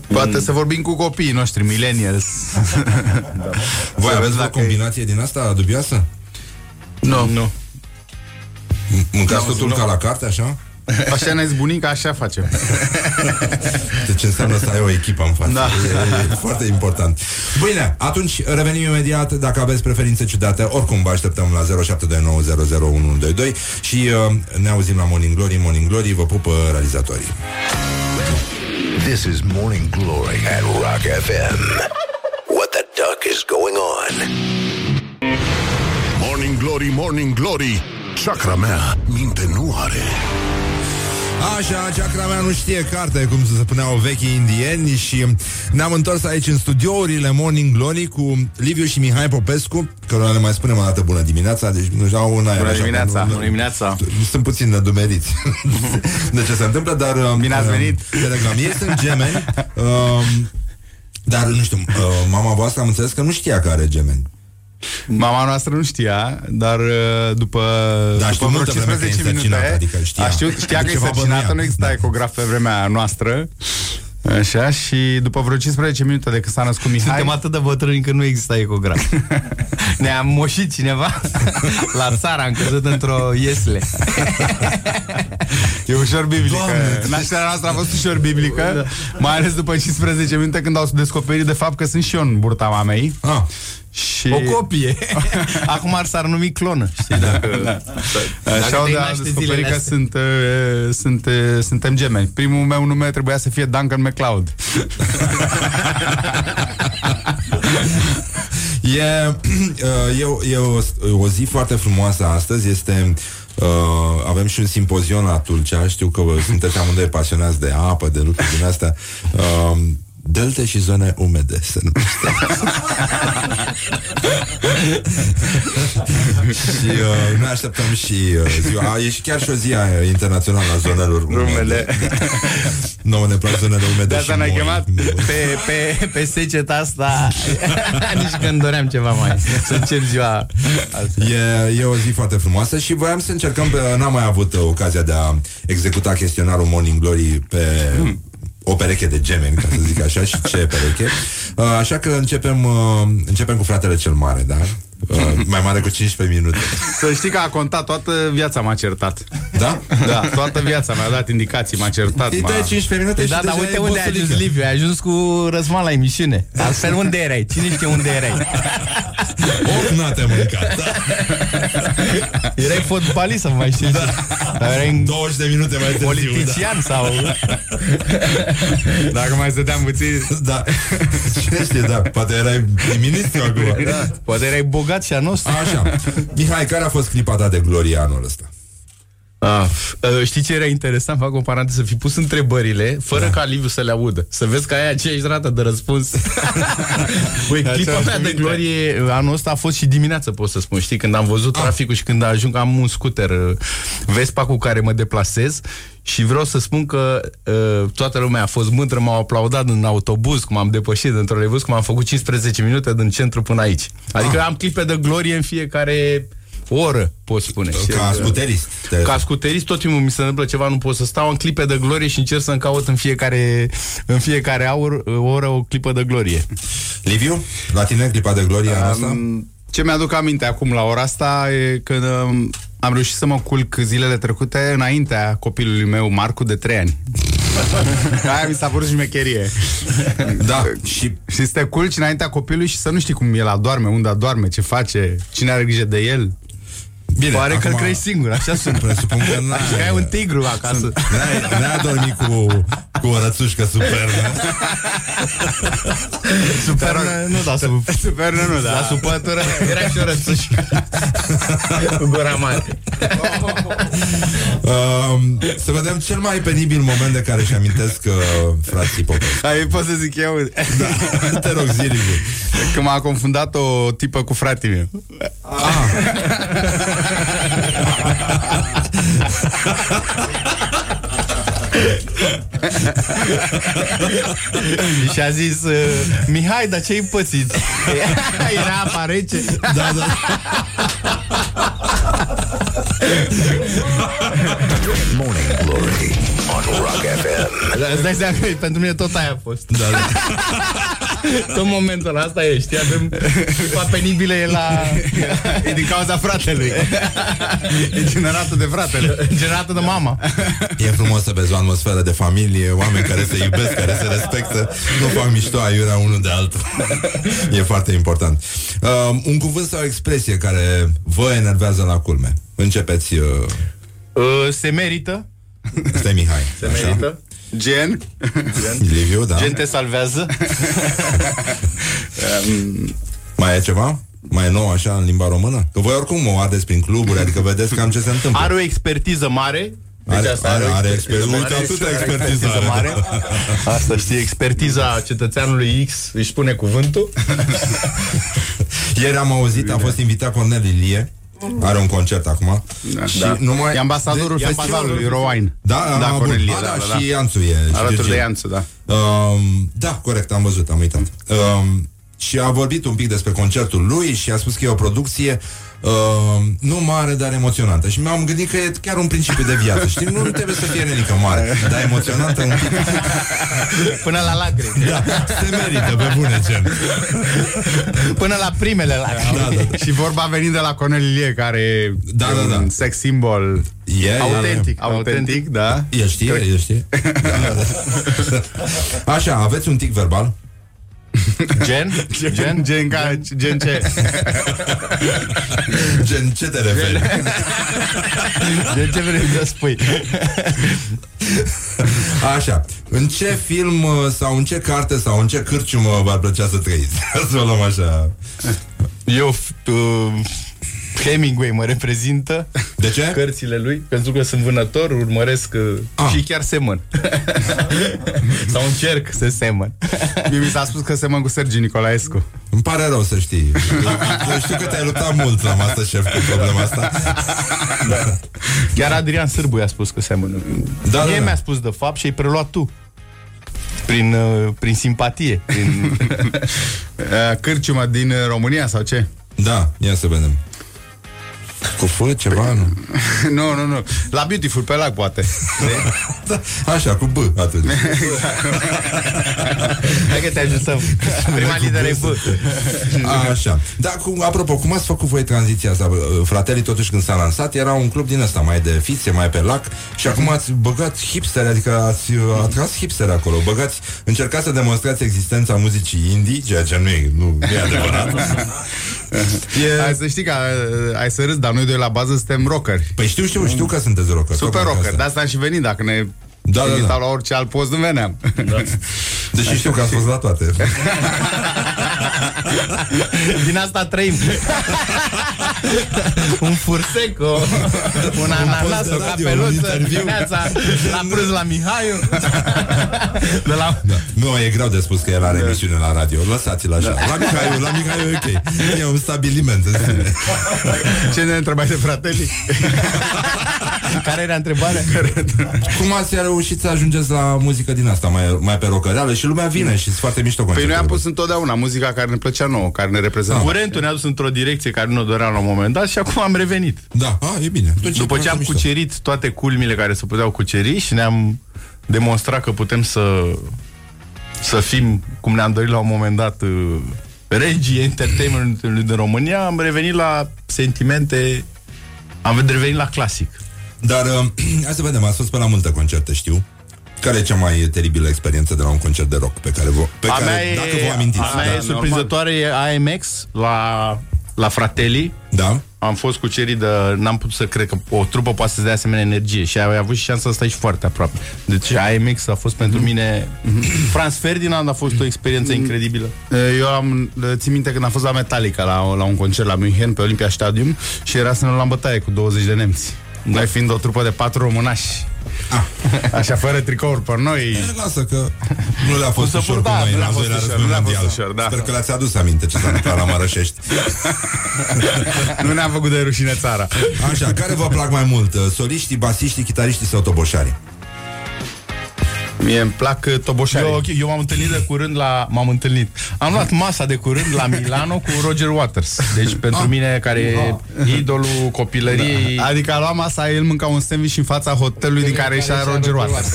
[SPEAKER 13] Poate să vorbim cu copiii noștri, millennials.
[SPEAKER 2] Voi aveți o combinație din asta dubioasă?
[SPEAKER 13] Nu. Nu.
[SPEAKER 2] M- Mâncați totul ca la carte, așa? *laughs*
[SPEAKER 13] Așa ne bunica, așa facem. *laughs*
[SPEAKER 2] Deci înseamnă să ai o echipă în față.
[SPEAKER 13] Da.
[SPEAKER 2] E, e foarte important. Bine, atunci revenim imediat dacă aveți preferințe ciudate. Oricum vă așteptăm la 0729001122 și uh, ne auzim la Morning Glory. Morning Glory vă pupă realizatorii.
[SPEAKER 3] This is Morning Glory at Rock FM. What the duck is going on?
[SPEAKER 1] Morning Glory, Morning Glory Chakra mea minte nu are
[SPEAKER 2] Așa, chakra mea nu știe carte, cum se spuneau vechi indieni și ne-am întors aici în studiourile Morning Glory cu Liviu și Mihai Popescu, cărora le mai spunem o dată bună dimineața, deci nu știu, au un aer
[SPEAKER 13] Bună
[SPEAKER 2] așa,
[SPEAKER 13] dimineața,
[SPEAKER 2] nu- nu-
[SPEAKER 13] bună dimineața.
[SPEAKER 2] Sunt puțin nedumeriți *laughs* de ce se întâmplă, dar... uh,
[SPEAKER 13] Bine ați
[SPEAKER 2] uh,
[SPEAKER 13] venit.
[SPEAKER 2] Telegram. Ei sunt gemeni, um, dar nu știu, uh, mama voastră am înțeles că nu știa că are gemeni.
[SPEAKER 13] Mama noastră nu știa, dar uh, după,
[SPEAKER 2] Da, știu
[SPEAKER 13] după vreo
[SPEAKER 2] multă vreme că e
[SPEAKER 13] 15
[SPEAKER 2] însărcinată,
[SPEAKER 13] minute
[SPEAKER 2] adică știa.
[SPEAKER 13] a știut, știa că e
[SPEAKER 2] Ceva
[SPEAKER 13] însărcinată,
[SPEAKER 2] bănuia.
[SPEAKER 13] nu exista ecograf pe vremea noastră Așa, și după vreo 15 minute de când s-a născut Mihai
[SPEAKER 12] Suntem atât de bătrâni că nu există ecograf. *laughs* Ne-a moșit cineva *laughs* la țară, am căzut într-o iesle.
[SPEAKER 13] E ușor biblică.
[SPEAKER 2] Doamne,
[SPEAKER 13] Nașterea noastră a fost ușor biblică, mai ales după 15 minute când au descoperit de fapt că sunt și eu în burta mamei.
[SPEAKER 2] Ah.
[SPEAKER 13] Și...
[SPEAKER 12] O copie. *laughs* Acum ar s-ar numi clonă. Știi, dacă...
[SPEAKER 13] Așa
[SPEAKER 12] Dacă
[SPEAKER 13] au
[SPEAKER 12] te
[SPEAKER 13] de
[SPEAKER 12] naște
[SPEAKER 13] descoperit
[SPEAKER 12] zilele
[SPEAKER 13] că
[SPEAKER 12] astea.
[SPEAKER 13] sunt, uh, sunt, uh, suntem gemeni. Primul meu nume trebuia să fie Duncan McLeod. *laughs*
[SPEAKER 2] E, uh, e, o- e o, o zi foarte frumoasă astăzi, este Uh, avem și un simpozion la Tulcea Știu că vă sunteți amândoi pasionați de apă De lucruri din astea uh, Delte și zone umede se numește. Și uh, noi așteptăm și uh, ziua E și chiar și o zi uh, internațională a zonelor umede,
[SPEAKER 13] Umede.
[SPEAKER 2] Nouă ne plac zonele umede
[SPEAKER 12] De
[SPEAKER 2] și
[SPEAKER 12] asta ne-ai
[SPEAKER 2] moi.
[SPEAKER 12] chemat pe, pe, pe seceta asta *laughs* Nici când doream ceva mai Să încep ziua
[SPEAKER 2] E, e o zi foarte frumoasă și voiam să încercăm, pe, n-am mai avut uh, ocazia de a executa chestionarul Morning Glory pe o pereche de gemeni, ca să zic așa, și ce pereche. Uh, așa că începem, uh, începem cu fratele cel mare, da? Uh, mai mare cu 15 minute.
[SPEAKER 13] Să știi că a contat toată viața m-a certat.
[SPEAKER 2] Da?
[SPEAKER 13] Da, toată viața mi-a dat indicații, m-a certat.
[SPEAKER 2] Îi
[SPEAKER 13] m-a...
[SPEAKER 2] dai 15 minute și
[SPEAKER 12] Da, dar
[SPEAKER 2] deja
[SPEAKER 12] uite
[SPEAKER 2] e
[SPEAKER 12] unde ai ajuns
[SPEAKER 2] bosulică.
[SPEAKER 12] Liviu Ai ajuns cu răsman la emisiune Altfel unde erai? Cine știe unde erai?
[SPEAKER 2] Of, n-a te mâncat. Da.
[SPEAKER 12] Erai fotbalist sau mai știu da. Dar erai în
[SPEAKER 2] 20 de minute mai târziu.
[SPEAKER 12] politician sau...
[SPEAKER 13] Dacă mai stăteam puțin...
[SPEAKER 2] Da. Cine știe, da. Poate erai prim-ministru acum.
[SPEAKER 12] Da. Poate erai bogat și a nostru
[SPEAKER 2] Așa. Mihai, care a fost clipa ta de glorie anul ăsta?
[SPEAKER 12] Ah, uh, știi ce era interesant? Fac o paranteză, să fi pus întrebările fără da. ca Liviu să le audă. Să vezi că ai aceeași rată de răspuns. *laughs* Băi, clipa
[SPEAKER 13] Aceeași
[SPEAKER 12] mea de
[SPEAKER 13] minte.
[SPEAKER 12] glorie uh, anul ăsta a fost și dimineață, pot să spun. Știi, când am văzut traficul și când ajung, am un scooter uh, Vespa cu care mă deplasez și vreau să spun că uh, toată lumea a fost mândră, m-au aplaudat în autobuz, cum am depășit în trolebuz, cum am făcut 15 minute din centru până aici. Adică am clipe de glorie în fiecare o oră, pot spune.
[SPEAKER 2] Ca scuterist.
[SPEAKER 12] Ca scuterist tot timpul mi se întâmplă ceva, nu pot să stau în clipe de glorie și încerc să-mi caut în fiecare, în fiecare aur, oră o clipă de glorie.
[SPEAKER 2] Liviu, la tine clipa de glorie um, asta?
[SPEAKER 13] Ce mi-aduc aminte acum la ora asta e când um, am reușit să mă culc zilele trecute înaintea copilului meu, Marcu, de 3 ani. *laughs* Aia mi s-a părut șmecherie.
[SPEAKER 2] Da. *laughs*
[SPEAKER 13] și, și să te culci înaintea copilului și să nu știi cum el adorme, unde adorme, ce face, cine are grijă de el.
[SPEAKER 2] Bine,
[SPEAKER 13] Pare că îl
[SPEAKER 2] acum-
[SPEAKER 13] crezi singur, așa sunt.
[SPEAKER 2] Presupun că *laughs* n-ai-
[SPEAKER 13] Așa că ai un tigru acasă.
[SPEAKER 2] N-ai, n-ai dormit cu, cu o rățușcă super, *laughs* nu?
[SPEAKER 12] Super, nu, da, sub, *laughs*
[SPEAKER 13] super, nu, da.
[SPEAKER 12] La supătură era și o rățușcă. Cu gura mare.
[SPEAKER 2] Um, să vedem cel mai penibil moment de care își amintesc uh, frații Popescu.
[SPEAKER 13] Ai, pot să zic eu?
[SPEAKER 2] Da, te rog, zi, Liviu.
[SPEAKER 13] Că m-a confundat o tipă cu fratele meu. *laughs*
[SPEAKER 12] și a zis uh, Mihai, dar ce-ai pățit? *laughs* Era apa rece
[SPEAKER 2] Da, da
[SPEAKER 3] Morning Glory on Rock FM.
[SPEAKER 12] Dar îți dai seama că pentru mine tot aia a fost da, da. *laughs* *laughs* Tot momentul ăla, asta e, știi Avem clipa penibilă e la *laughs*
[SPEAKER 13] E din cauza fratelui. E generată de fratele.
[SPEAKER 12] Generată de mama
[SPEAKER 2] E frumos să vezi o atmosferă de familie, oameni care se iubesc, care se respectă, nu fac mișto aiurea unul de altul. E foarte important. Uh, un cuvânt sau o expresie care vă enervează la culme. Începeți... Uh,
[SPEAKER 12] uh, Se merită
[SPEAKER 2] stai Mihai.
[SPEAKER 12] Se merită
[SPEAKER 13] Gen.
[SPEAKER 2] Liviu, da.
[SPEAKER 12] Gen te salvează *laughs*
[SPEAKER 2] Mai e ceva? Mai e nou așa în limba română? Că voi oricum o ardeți prin cluburi, adică vedeți cam ce se întâmplă.
[SPEAKER 12] Are o expertiză mare deci
[SPEAKER 2] Are-
[SPEAKER 12] asta
[SPEAKER 2] are-
[SPEAKER 12] o
[SPEAKER 2] are
[SPEAKER 12] expertiză
[SPEAKER 2] exper-
[SPEAKER 12] mare,
[SPEAKER 2] uite, atâta
[SPEAKER 12] are
[SPEAKER 2] expertiză are.
[SPEAKER 12] mare. Asta știi, expertiza cetățeanului X își spune cuvântul *laughs*
[SPEAKER 2] Ieri am auzit, a fost invitat Cornel Ilie are un concert acum
[SPEAKER 13] Da.
[SPEAKER 2] și
[SPEAKER 13] Da.
[SPEAKER 2] numai
[SPEAKER 13] E ambasadorul
[SPEAKER 2] de- e
[SPEAKER 13] festivalului Rowine.
[SPEAKER 2] Da,
[SPEAKER 13] Da,
[SPEAKER 2] a, bun.
[SPEAKER 13] Cornelie,
[SPEAKER 2] A,
[SPEAKER 13] da,
[SPEAKER 2] da,
[SPEAKER 13] da,
[SPEAKER 2] și
[SPEAKER 13] da.
[SPEAKER 2] Ianțu e și
[SPEAKER 13] Alături
[SPEAKER 2] Virgil.
[SPEAKER 13] de Ianțu, da.
[SPEAKER 2] Um, da, corect, am văzut, am uitat. Um, și a vorbit un pic despre concertul lui și a spus că e o producție um, nu mare, dar emoționantă. Și mi-am gândit că e chiar un principiu de viață. Știi, nu trebuie să fie nenică mare, dar emoționantă un pic. *laughs*
[SPEAKER 12] Până la lacrimi
[SPEAKER 2] Da, se merită, pe bune gen.
[SPEAKER 12] Până la primele lacrimi
[SPEAKER 2] Da, da, da.
[SPEAKER 13] Și vorba venind de la Cornelie, care e
[SPEAKER 2] Da, da, da.
[SPEAKER 13] un sex symbol
[SPEAKER 2] E,
[SPEAKER 12] Autentic,
[SPEAKER 13] autentic, autentic, da.
[SPEAKER 2] El știe, el știe. *laughs* Da, da. Așa, aveți un tic verbal?
[SPEAKER 12] Gen?
[SPEAKER 13] Gen, gen, ca, gen ce?
[SPEAKER 2] Gen, ce te referi?
[SPEAKER 12] Gen ce vrei să spui?
[SPEAKER 2] Așa, în ce film uh, sau în ce carte sau în ce cârciumă v-ar plăcea să trăiți? *laughs* să o luăm așa.
[SPEAKER 12] Eu uh, Hemingway mă reprezintă
[SPEAKER 2] De ce?
[SPEAKER 12] Cărțile lui Pentru că sunt vânător, urmăresc uh,
[SPEAKER 2] Ah.
[SPEAKER 12] Și chiar semăn *laughs* Sau încerc să semăn
[SPEAKER 13] Mie mi s-a spus că semăn cu Sergiu Nicolaescu.
[SPEAKER 2] Îmi pare rău să știi. Eu știu că te-ai luptat mult la Masterchef cu problema asta.
[SPEAKER 12] da. Chiar Adrian Sârbu i-a spus că seamănă
[SPEAKER 2] Da,
[SPEAKER 12] Mie
[SPEAKER 2] da, da.
[SPEAKER 12] mi-a spus de fapt și ai preluat tu prin, uh, prin simpatie prin... *laughs*
[SPEAKER 13] Uh, Cârciuma din uh, România sau ce?
[SPEAKER 2] Da, ia să vedem. Cu F ceva, nu? *laughs*
[SPEAKER 13] nu, nu, nu. La Beautiful pe lac, poate. *laughs*
[SPEAKER 2] Da, așa, cu B atunci.
[SPEAKER 12] Hai că te ajutăm Prima lideră e B
[SPEAKER 2] Așa. Da, cum, apropo, cum ați făcut voi tranziția asta? Fratelii, totuși, când s-a lansat, era un club din ăsta, mai de fițe, mai pe lac și acum ați băgat hipsteri, adică ați uh, atras hipsteri acolo. Băgați, încercați să demonstrați existența muzicii indie, ceea ce nu e, nu, nu e adevărat. *laughs*
[SPEAKER 13] E... Hai să știi că uh, ai să râzi, dar noi doi la bază suntem rockeri.
[SPEAKER 2] Păi știu, știu, știu că sunteți rocker.
[SPEAKER 13] Super
[SPEAKER 2] tocmai
[SPEAKER 13] rocker,
[SPEAKER 2] asta.
[SPEAKER 13] de asta am și venit, dacă ne
[SPEAKER 2] Da, da,
[SPEAKER 13] invitau
[SPEAKER 2] da.
[SPEAKER 13] la orice alt post, nu veneam. Da.
[SPEAKER 2] Deși știu că ați fost la toate. *laughs*
[SPEAKER 12] Din asta trăim *laughs* Un fursec o, Un ananas,
[SPEAKER 2] de
[SPEAKER 12] o
[SPEAKER 2] radio, un
[SPEAKER 12] capeluță
[SPEAKER 2] interviu.
[SPEAKER 12] Dimineața La prânz la Mihaiu *laughs* De la
[SPEAKER 2] Da. Nu, e greu de spus că el are emisiune la radio. Lăsați-l așa.
[SPEAKER 13] Da.
[SPEAKER 2] La Mihaiu, la Mihaiu e ok. E un stabiliment în sine.
[SPEAKER 13] Ce ne întrebai de fratele? *laughs*
[SPEAKER 12] Care era întrebarea?
[SPEAKER 2] Cum ați reușit să ajungeți la muzică din asta, mai, mai pe rocăreală și lumea vine și sunt foarte mișto
[SPEAKER 13] Păi noi am
[SPEAKER 2] concertele.
[SPEAKER 13] pus întotdeauna muzica care ne plăcea nouă, care ne reprezenta.
[SPEAKER 12] Curentul ne-a dus într-o direcție care nu o doream la un moment dat și acum am revenit.
[SPEAKER 2] Da, a, e bine. Atunci
[SPEAKER 12] După
[SPEAKER 2] e
[SPEAKER 12] ce am
[SPEAKER 2] foarte mișto.
[SPEAKER 12] cucerit toate culmile care se puteau cuceri și ne-am demonstrat că putem să să fim, cum ne-am dorit la un moment dat, uh, regii entertainmentului din România, am revenit la sentimente, am revenit la clasic.
[SPEAKER 2] Dar uh, *clears throat* hai să vedem, ați fost pe la multe concerte, știu. Care e cea mai teribilă experiență de la un concert de rock pe care vă, pe
[SPEAKER 12] a
[SPEAKER 2] care,
[SPEAKER 12] mea e,
[SPEAKER 2] dacă vă amintiți?
[SPEAKER 12] a mea e surprinzătoare e AMX la, la Fratelli.
[SPEAKER 2] Da.
[SPEAKER 12] Am fost cu cerii de... N-am putut să cred că o trupă poate să-ți dea asemenea energie și ai avut și șansa să stai și foarte aproape. Deci AMX a fost pentru mine... Franz Ferdinand a fost o experiență incredibilă.
[SPEAKER 13] Eu am, țin minte când am fost la Metallica la, la un concert la München pe Olympia Stadium și era să ne luăm bătaie cu 20 de nemți. Da. Noi fiind o trupă de patru românași. Ah. Așa, fără tricouri pe noi.
[SPEAKER 2] E, lasă că nu le-a fost
[SPEAKER 13] Să
[SPEAKER 2] ușor
[SPEAKER 13] pur-
[SPEAKER 2] cu
[SPEAKER 13] da,
[SPEAKER 2] noi
[SPEAKER 13] nu
[SPEAKER 2] în
[SPEAKER 13] le-a
[SPEAKER 2] al
[SPEAKER 13] fost
[SPEAKER 2] doilea
[SPEAKER 13] ușor,
[SPEAKER 2] război
[SPEAKER 13] nu le-a fost
[SPEAKER 2] mondial.
[SPEAKER 13] ușor, da.
[SPEAKER 2] Sper că le-ați adus aminte ce s-a întâmplat la Mărășești. *laughs*
[SPEAKER 13] nu ne-am făcut de rușine țara.
[SPEAKER 2] Așa, care vă plac mai mult? Soliștii, basiștii, chitariștii sau toboșarii?
[SPEAKER 13] Mie îmi plac uh, toboșarii.
[SPEAKER 12] Eu, ok, eu m-am întâlnit de curând la... M-am întâlnit. Am luat masa de curând la Milano cu Roger Waters. Deci pentru mine, care e idolul copilăriei...
[SPEAKER 13] Da. Adică a luat masa, el mânca un sandwich în fața hotelului din care ieșea Roger Waters.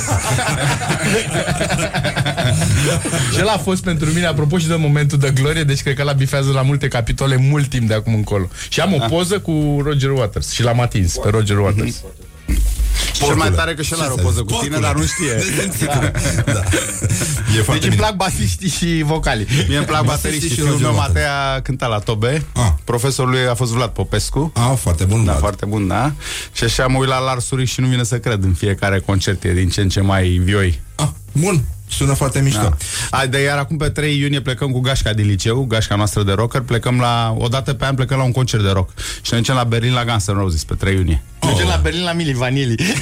[SPEAKER 12] Și el a fost pentru mine, apropo și de momentul de glorie, deci cred că la bifează la multe capitole mult timp de acum încolo. Și am o poză cu Roger Waters și l-am atins pe Roger Waters.
[SPEAKER 13] Și cel mai tare că și el
[SPEAKER 2] Ce
[SPEAKER 13] are o
[SPEAKER 2] să
[SPEAKER 13] poză
[SPEAKER 2] zic?
[SPEAKER 13] cu tine,
[SPEAKER 2] Porcule.
[SPEAKER 13] dar nu știe. *laughs*
[SPEAKER 2] da. E foarte
[SPEAKER 12] Deci îmi
[SPEAKER 2] bine.
[SPEAKER 12] plac basiștii și vocalii.
[SPEAKER 13] Mie îmi plac
[SPEAKER 2] Basiștii
[SPEAKER 13] bateriștii.
[SPEAKER 2] și
[SPEAKER 13] Fiul
[SPEAKER 2] Roger
[SPEAKER 13] meu
[SPEAKER 2] Waters.
[SPEAKER 13] Matea cânta la Tobe.
[SPEAKER 2] Ah.
[SPEAKER 13] Profesorul lui a fost Vlad Popescu.
[SPEAKER 2] Ah, foarte bun,
[SPEAKER 13] Da,
[SPEAKER 2] Vlad.
[SPEAKER 13] foarte bun, da. Și așa mă uit la Lars Ulrich și nu vine să cred în fiecare concert, e din ce în ce mai vioi.
[SPEAKER 2] Ah, bun. Sună foarte mișto.
[SPEAKER 13] Da. A, de iar acum pe 3 iunie plecăm cu gașca din liceu, gașca noastră de rocker, plecăm la, o dată pe an plecăm la un concert de rock. Și ne ducem la Berlin la Guns N' Roses pe 3 iunie.
[SPEAKER 12] Mergem la Berlin la Mili Vanilli. *laughs*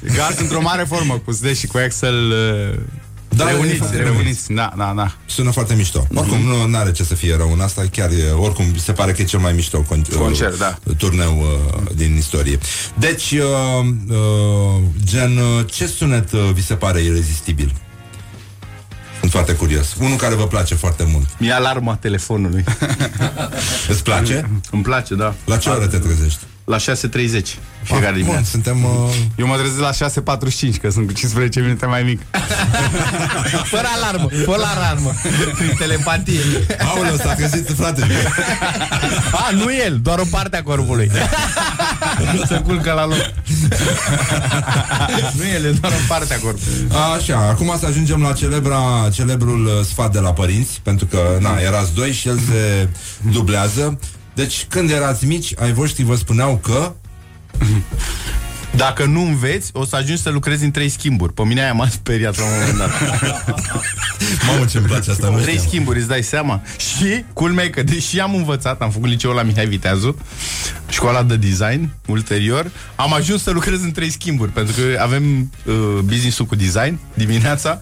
[SPEAKER 13] Guns într-o mare formă, cu Zdeș și cu Axel uh,
[SPEAKER 2] Da, e
[SPEAKER 13] reuniți,
[SPEAKER 2] foarte
[SPEAKER 13] reuniți. Da, da, da.
[SPEAKER 2] Sună foarte mișto. Oricum, nu are ce să fie rău în asta, chiar e, oricum se pare că e cel mai mișto con-
[SPEAKER 13] Concert, da.
[SPEAKER 2] turneu uh, din istorie. Deci, uh, uh, gen, uh, ce sunet uh, vi se pare irezistibil? Sunt foarte curios. Unul care vă place foarte mult.
[SPEAKER 12] Mi alarma telefonului. *laughs*
[SPEAKER 2] Îți place?
[SPEAKER 12] Îmi place, da.
[SPEAKER 2] La ce oră te trezești?
[SPEAKER 12] La 6.30 fiecare
[SPEAKER 2] Ah, bun,
[SPEAKER 12] dimineață.
[SPEAKER 2] suntem... Uh,
[SPEAKER 13] Eu mă trezesc la 6.45, că sunt cu 15 minute mai mic. *laughs*
[SPEAKER 12] Fără alarmă, fără alarmă. Prin telepatie.
[SPEAKER 2] Aoleu, s-a găsit, frate.
[SPEAKER 12] A, nu el, doar o parte a corpului. *laughs* Se culcă la loc. nu el, e doar o parte a corpului.
[SPEAKER 2] Așa, acum să ajungem la celebra, celebrul uh, sfat de la părinți, pentru că, na, erați doi și el se dublează. Deci, când erați mici, ai voștri vă spuneau că... *coughs*
[SPEAKER 12] Dacă nu înveți, o să ajungi să lucrezi în trei schimburi. Pe mine aia m-a speriat la un moment dat. *laughs*
[SPEAKER 2] Mamă, ce-mi place asta, nu
[SPEAKER 12] Trei
[SPEAKER 2] știam.
[SPEAKER 12] schimburi, îți dai seama. Și, culmea e că, deși am învățat, am făcut liceul la Mihai Viteazu, școala de design, ulterior, am ajuns să lucrez în trei schimburi, pentru că avem uh, business-ul cu design dimineața,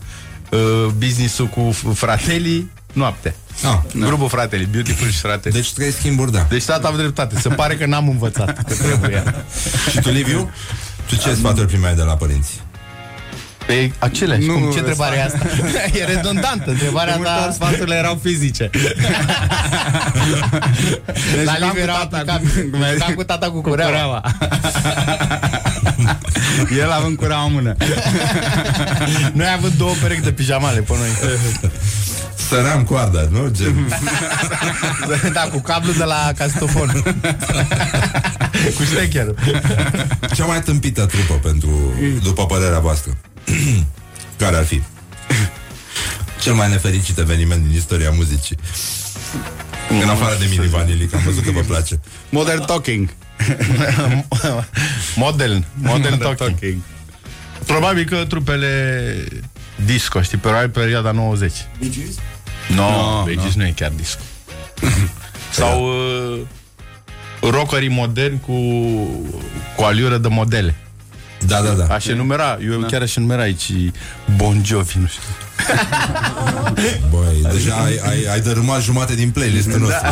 [SPEAKER 12] uh, business-ul cu f- fratelii noaptea.
[SPEAKER 2] Ah,
[SPEAKER 12] Grupul fratele, Beautiful și fratele.
[SPEAKER 2] deci trei schimburi, da.
[SPEAKER 12] Deci tata am dreptate. Se pare că n-am învățat că trebuie.
[SPEAKER 2] Și tu, Liviu? Tu ce sfaturi primeai de la părinți?
[SPEAKER 12] Pe aceleași.
[SPEAKER 13] Nu,
[SPEAKER 12] Cum, ce
[SPEAKER 13] sfa-
[SPEAKER 12] întrebare e asta? *laughs* e redundantă. Întrebarea
[SPEAKER 13] De multe ori
[SPEAKER 12] ta...
[SPEAKER 13] sfaturile erau fizice. *laughs* Deci
[SPEAKER 12] La
[SPEAKER 13] jucam
[SPEAKER 12] Liviu
[SPEAKER 13] cu
[SPEAKER 12] era
[SPEAKER 13] tata,
[SPEAKER 12] aplicabil.
[SPEAKER 13] cum ai zis.
[SPEAKER 12] Jucam cu tata cu cureaua. *laughs*
[SPEAKER 13] El având cureaua în mână.
[SPEAKER 12] Noi avem două perechi de pijamale pe noi.
[SPEAKER 2] Săream coarda, nu? Gen. *laughs*
[SPEAKER 12] da, cu cablu de la castofon. *laughs* cu ștecherul.
[SPEAKER 2] Cea mai tâmpită trupă pentru, după părerea voastră. *clears throat* Care ar fi? *clears throat* Cel mai nefericit eveniment din istoria muzicii. În afară de Mini Vanilli, că am văzut că vă place.
[SPEAKER 13] Modern Talking. *laughs*
[SPEAKER 12] Modern. Modern talking. Probabil că trupele disco, știi, pe perioada 90. No,
[SPEAKER 13] No,
[SPEAKER 12] Bee Gees nu e chiar disco. *coughs* Sau uh, rockerii moderni cu, cu aliură de modele.
[SPEAKER 2] Da, da, da.
[SPEAKER 12] Aș enumera, eu chiar aș enumera aici Bon Jovi, nu știu.
[SPEAKER 2] Băi, deja ai, ai, ai dărâmat jumate din playlist-ul nostru.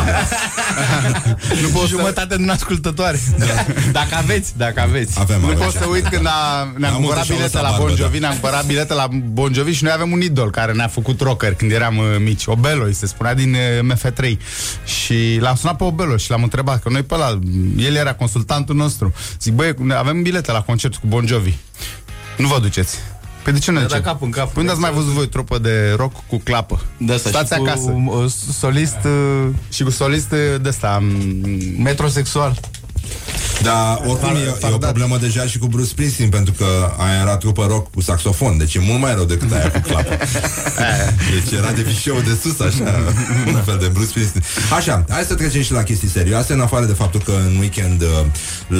[SPEAKER 2] *laughs*
[SPEAKER 12] nu pot jumătate din ascultătoare. Da. Dacă aveți, dacă aveți.
[SPEAKER 2] Avem,
[SPEAKER 13] Nu
[SPEAKER 2] avem.
[SPEAKER 13] pot să uit când a, ne-am
[SPEAKER 2] Am
[SPEAKER 13] cumpărat
[SPEAKER 2] multe și-au
[SPEAKER 13] bilete
[SPEAKER 2] lăsat
[SPEAKER 13] la
[SPEAKER 2] barbă,
[SPEAKER 13] Bon Jovi,
[SPEAKER 2] da.
[SPEAKER 13] ne-am cumpărat bilete la Bon Jovi și noi avem un idol care ne-a făcut rocker când eram uh, mici. Obelo, îi se spunea din uh, MF3. Și l-am sunat pe Obelo și l-am întrebat, că noi pe la, el era consultantul nostru. Zic, băi, avem bilete la concert cu Bon Jovi. Nu vă duceți. Păi de ce nu
[SPEAKER 12] Da,
[SPEAKER 13] duceți?
[SPEAKER 12] cap în cap.
[SPEAKER 13] Păi unde ați mai văzut voi trupă de rock cu clapă?
[SPEAKER 12] Da, asta,
[SPEAKER 13] Stați
[SPEAKER 12] și cu,
[SPEAKER 13] acasă.
[SPEAKER 12] uh, solist uh,
[SPEAKER 13] Și cu solist uh, de ăsta, m,
[SPEAKER 12] metrosexual.
[SPEAKER 2] Dar oricum e, e o problemă deja și cu Bruce Springsteen Pentru că aia era trupă rock cu saxofon Deci e mult mai rău decât aia cu clapă. *laughs* Deci era de fișeu de sus Așa, *laughs* un fel de Bruce Springsteen. Așa, hai să trecem și la chestii serioase În afară de faptul că în weekend uh,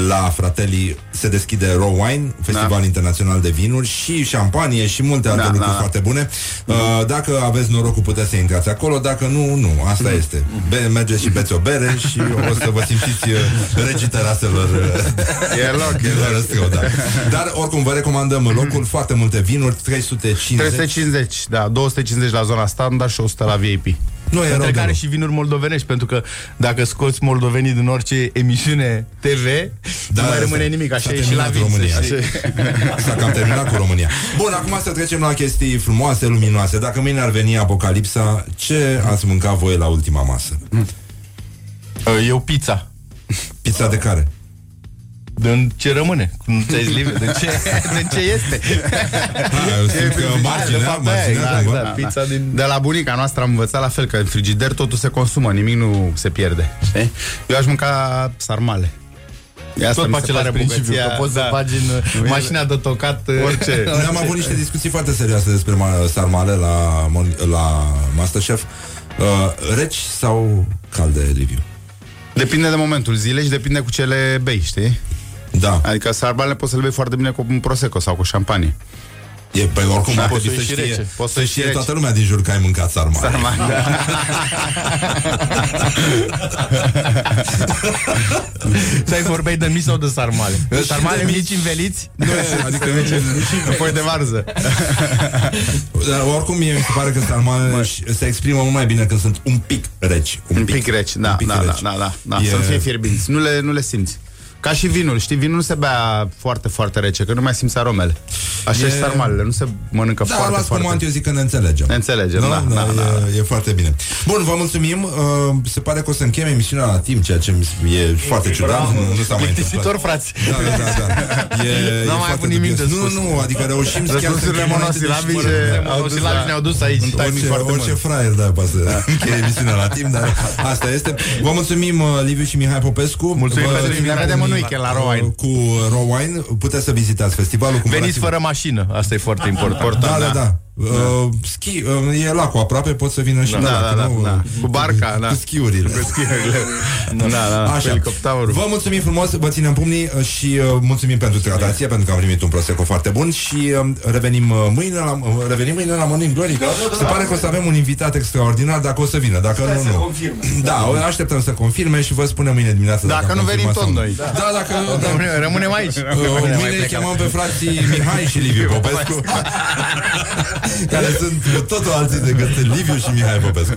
[SPEAKER 2] La Fratelli se deschide Raw Wine Festival da. internațional de vinuri Și șampanie și multe alte
[SPEAKER 13] Da,
[SPEAKER 2] lucruri
[SPEAKER 13] da, da.
[SPEAKER 2] foarte bune. Uh, Dacă aveți norocul puteți să intrați acolo Dacă nu, nu, asta este. Be- Mergeți și beți o bere Și o să vă simțiți uh, *laughs* regii teraselor uh, *laughs*
[SPEAKER 13] E loc, e
[SPEAKER 2] de răstrău, da. Dar oricum vă recomandăm locul Foarte multe vinuri, 350
[SPEAKER 13] 350, da, 250 la zona standard și 100 la VIP.
[SPEAKER 2] Nu e rău
[SPEAKER 12] Între care
[SPEAKER 2] deloc.
[SPEAKER 12] și vinuri moldovenești, pentru că dacă scoți moldovenii din orice emisiune TV, da, nu mai
[SPEAKER 2] asta
[SPEAKER 12] rămâne
[SPEAKER 2] e.
[SPEAKER 12] nimic, așa
[SPEAKER 2] S-a
[SPEAKER 12] e și la
[SPEAKER 2] terminat
[SPEAKER 12] vin.
[SPEAKER 2] România.
[SPEAKER 12] să știi.
[SPEAKER 2] S-a cam terminat cu România Bun, acum să trecem la chestii frumoase, luminoase Dacă mâine ar veni apocalipsa Ce ați mâncat voi la ultima masă?
[SPEAKER 12] Uh, Eu pizza.
[SPEAKER 2] Pizza de care?
[SPEAKER 12] De ce rămâne? Nu ți-ai zis liber? De ce, de ce este?
[SPEAKER 2] Ha, *laughs* eu simt că marginea,
[SPEAKER 12] de fapt, aia,
[SPEAKER 2] marginea
[SPEAKER 12] exact,
[SPEAKER 2] cumva.
[SPEAKER 12] da, pizza din...
[SPEAKER 13] De la bunica noastră am învățat la fel că în frigider totul se consumă, nimic nu se pierde. Știi? Eu aș mânca sarmale. E
[SPEAKER 12] Tot pe același principiu, că poți să bagi în *laughs* uh, mașina de tocat uh, *laughs*
[SPEAKER 13] Orice.
[SPEAKER 2] Noi am avut niște discuții foarte serioase despre ma- sarmale la, Mon- la Masterchef uh, Reci sau calde, Liviu?
[SPEAKER 13] Depinde de momentul zilei și depinde cu ce le bei, știi?
[SPEAKER 2] Da
[SPEAKER 13] Adică sarmalele poți să le bei foarte bine cu un prosecco sau cu șampanie.
[SPEAKER 2] E, pe oricum,
[SPEAKER 13] Da,
[SPEAKER 2] ar
[SPEAKER 13] poți
[SPEAKER 2] trebui
[SPEAKER 13] să
[SPEAKER 2] să
[SPEAKER 13] și
[SPEAKER 2] știe,
[SPEAKER 13] rece. Poți
[SPEAKER 2] să
[SPEAKER 13] să
[SPEAKER 2] știe
[SPEAKER 13] și rece.
[SPEAKER 2] toată lumea din jur că ai mâncat sarmale.
[SPEAKER 13] Sarmale, *laughs* da.
[SPEAKER 12] Să ai vorbeai de mici sau de sarmale? Sarmale mici înveliți?
[SPEAKER 2] Nu, *laughs* adică
[SPEAKER 13] În foi de varză. *laughs*
[SPEAKER 2] Dar oricum mie mi se pare că sarmalele se exprimă mult mai bine când sunt un pic reci. Un,
[SPEAKER 13] Un pic reci, da,
[SPEAKER 2] pic
[SPEAKER 13] da,
[SPEAKER 2] reci.
[SPEAKER 13] da, da, da, da.
[SPEAKER 2] E-
[SPEAKER 13] Să nu fie fierbinți. Nu le, nu le simți. Ca și vinul, știi, vinul nu se bea foarte, foarte rece, că nu mai simți aromele. Așa
[SPEAKER 2] E-
[SPEAKER 13] e... și sarmalele, nu se mănâncă
[SPEAKER 2] Da,
[SPEAKER 13] foarte,
[SPEAKER 2] la
[SPEAKER 13] foarte...
[SPEAKER 2] spumant eu zic că ne înțelegem.
[SPEAKER 13] Ne înțelegem, da, da,
[SPEAKER 2] e,
[SPEAKER 13] da.
[SPEAKER 2] e foarte bine. Bun, vă mulțumim. Uh, se pare că o să încheiem emisiunea la timp, ceea ce mi- e foarte ciudat. Nu, nu s-a mai întâmplat.
[SPEAKER 12] Plictisitor, frați.
[SPEAKER 2] Da, da, da, da. E, *laughs*
[SPEAKER 12] N-am
[SPEAKER 2] e
[SPEAKER 12] mai
[SPEAKER 2] foarte
[SPEAKER 12] avut nimic
[SPEAKER 2] dubios.
[SPEAKER 12] de
[SPEAKER 2] Nu,
[SPEAKER 12] spus.
[SPEAKER 2] nu, adică reușim chiar să
[SPEAKER 13] Răspunsurile
[SPEAKER 2] încheiem înainte de
[SPEAKER 13] monosilabice
[SPEAKER 2] și-
[SPEAKER 13] au dus
[SPEAKER 12] Monosilabici
[SPEAKER 13] la-
[SPEAKER 12] ne-au dus aici.
[SPEAKER 13] în timing
[SPEAKER 2] Orice,
[SPEAKER 13] foarte
[SPEAKER 2] orice
[SPEAKER 13] mult.
[SPEAKER 2] fraier, da, poate să încheie emisiunea la timp, dar asta este. Vă mulțumim, uh, Liviu și Mihai Popescu.
[SPEAKER 12] Mulțumim
[SPEAKER 2] Vă
[SPEAKER 12] pentru
[SPEAKER 2] trimitem
[SPEAKER 13] Ne vedem în
[SPEAKER 2] unii-
[SPEAKER 13] weekend la Raw Wine.
[SPEAKER 2] Cu Raw Wine. Puteți să vizitați festivalul.
[SPEAKER 12] Veniți
[SPEAKER 2] cumpărați-vă-
[SPEAKER 12] fără mașină, asta e foarte important.
[SPEAKER 2] Da, da, da. Uh, ski, uh, e lacul aproape, pot să vină și
[SPEAKER 13] Da,
[SPEAKER 2] la
[SPEAKER 13] da,
[SPEAKER 2] lac,
[SPEAKER 13] da,
[SPEAKER 2] nu?
[SPEAKER 13] da. Cu barca, da.
[SPEAKER 2] Cu schiurile.
[SPEAKER 13] Cu schiurile. *laughs* Da, da, cu
[SPEAKER 2] Așa.
[SPEAKER 13] elicopterul.
[SPEAKER 2] Vă mulțumim frumos, vă ținem pumnii uh, și uh, mulțumim pentru tratație, pentru că am primit un prosecco foarte bun și uh, revenim uh, mâine la uh, revenim mâine la Morning Glory. Se pare că o să avem un invitat extraordinar dacă o să vină, dacă nu, nu. Da, o așteptăm să confirme și vă spunem mâine dimineață
[SPEAKER 13] Dacă
[SPEAKER 2] am
[SPEAKER 13] nu venim
[SPEAKER 2] confirmat
[SPEAKER 13] tot
[SPEAKER 2] sau nu.
[SPEAKER 13] noi.
[SPEAKER 2] Da, dacă da,
[SPEAKER 12] Rămânem, rămânem aici.
[SPEAKER 2] Uh,
[SPEAKER 12] Rămânem, mai
[SPEAKER 2] Mâine îi
[SPEAKER 12] plecăm.
[SPEAKER 2] chemăm pe frații Mihai și Liviu *laughs* Popescu *laughs* Care sunt cu totul alții decât Liviu și Mihai Popescu.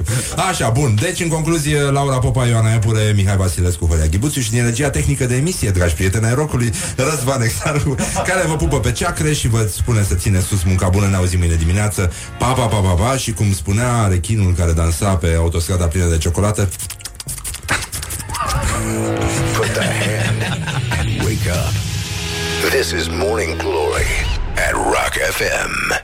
[SPEAKER 2] Așa, bun, deci în concluzie Laura Popa, Ioana Epure, Mihai Vasilescu, Horia Ghibuțiu Și din regia tehnică de emisie, dragi prieteni ai rocului Răzvan Exarhu, care vă pupă pe ceacre Și vă spune să ține sus munca bună. Ne auzim mâine dimineață. Pa, pa, pa, pa, pa. Și cum spunea rechinul care dansa pe autostrada plină de ciocolată
[SPEAKER 3] Put the hand and wake up. This is Morning Glory at Rock FM.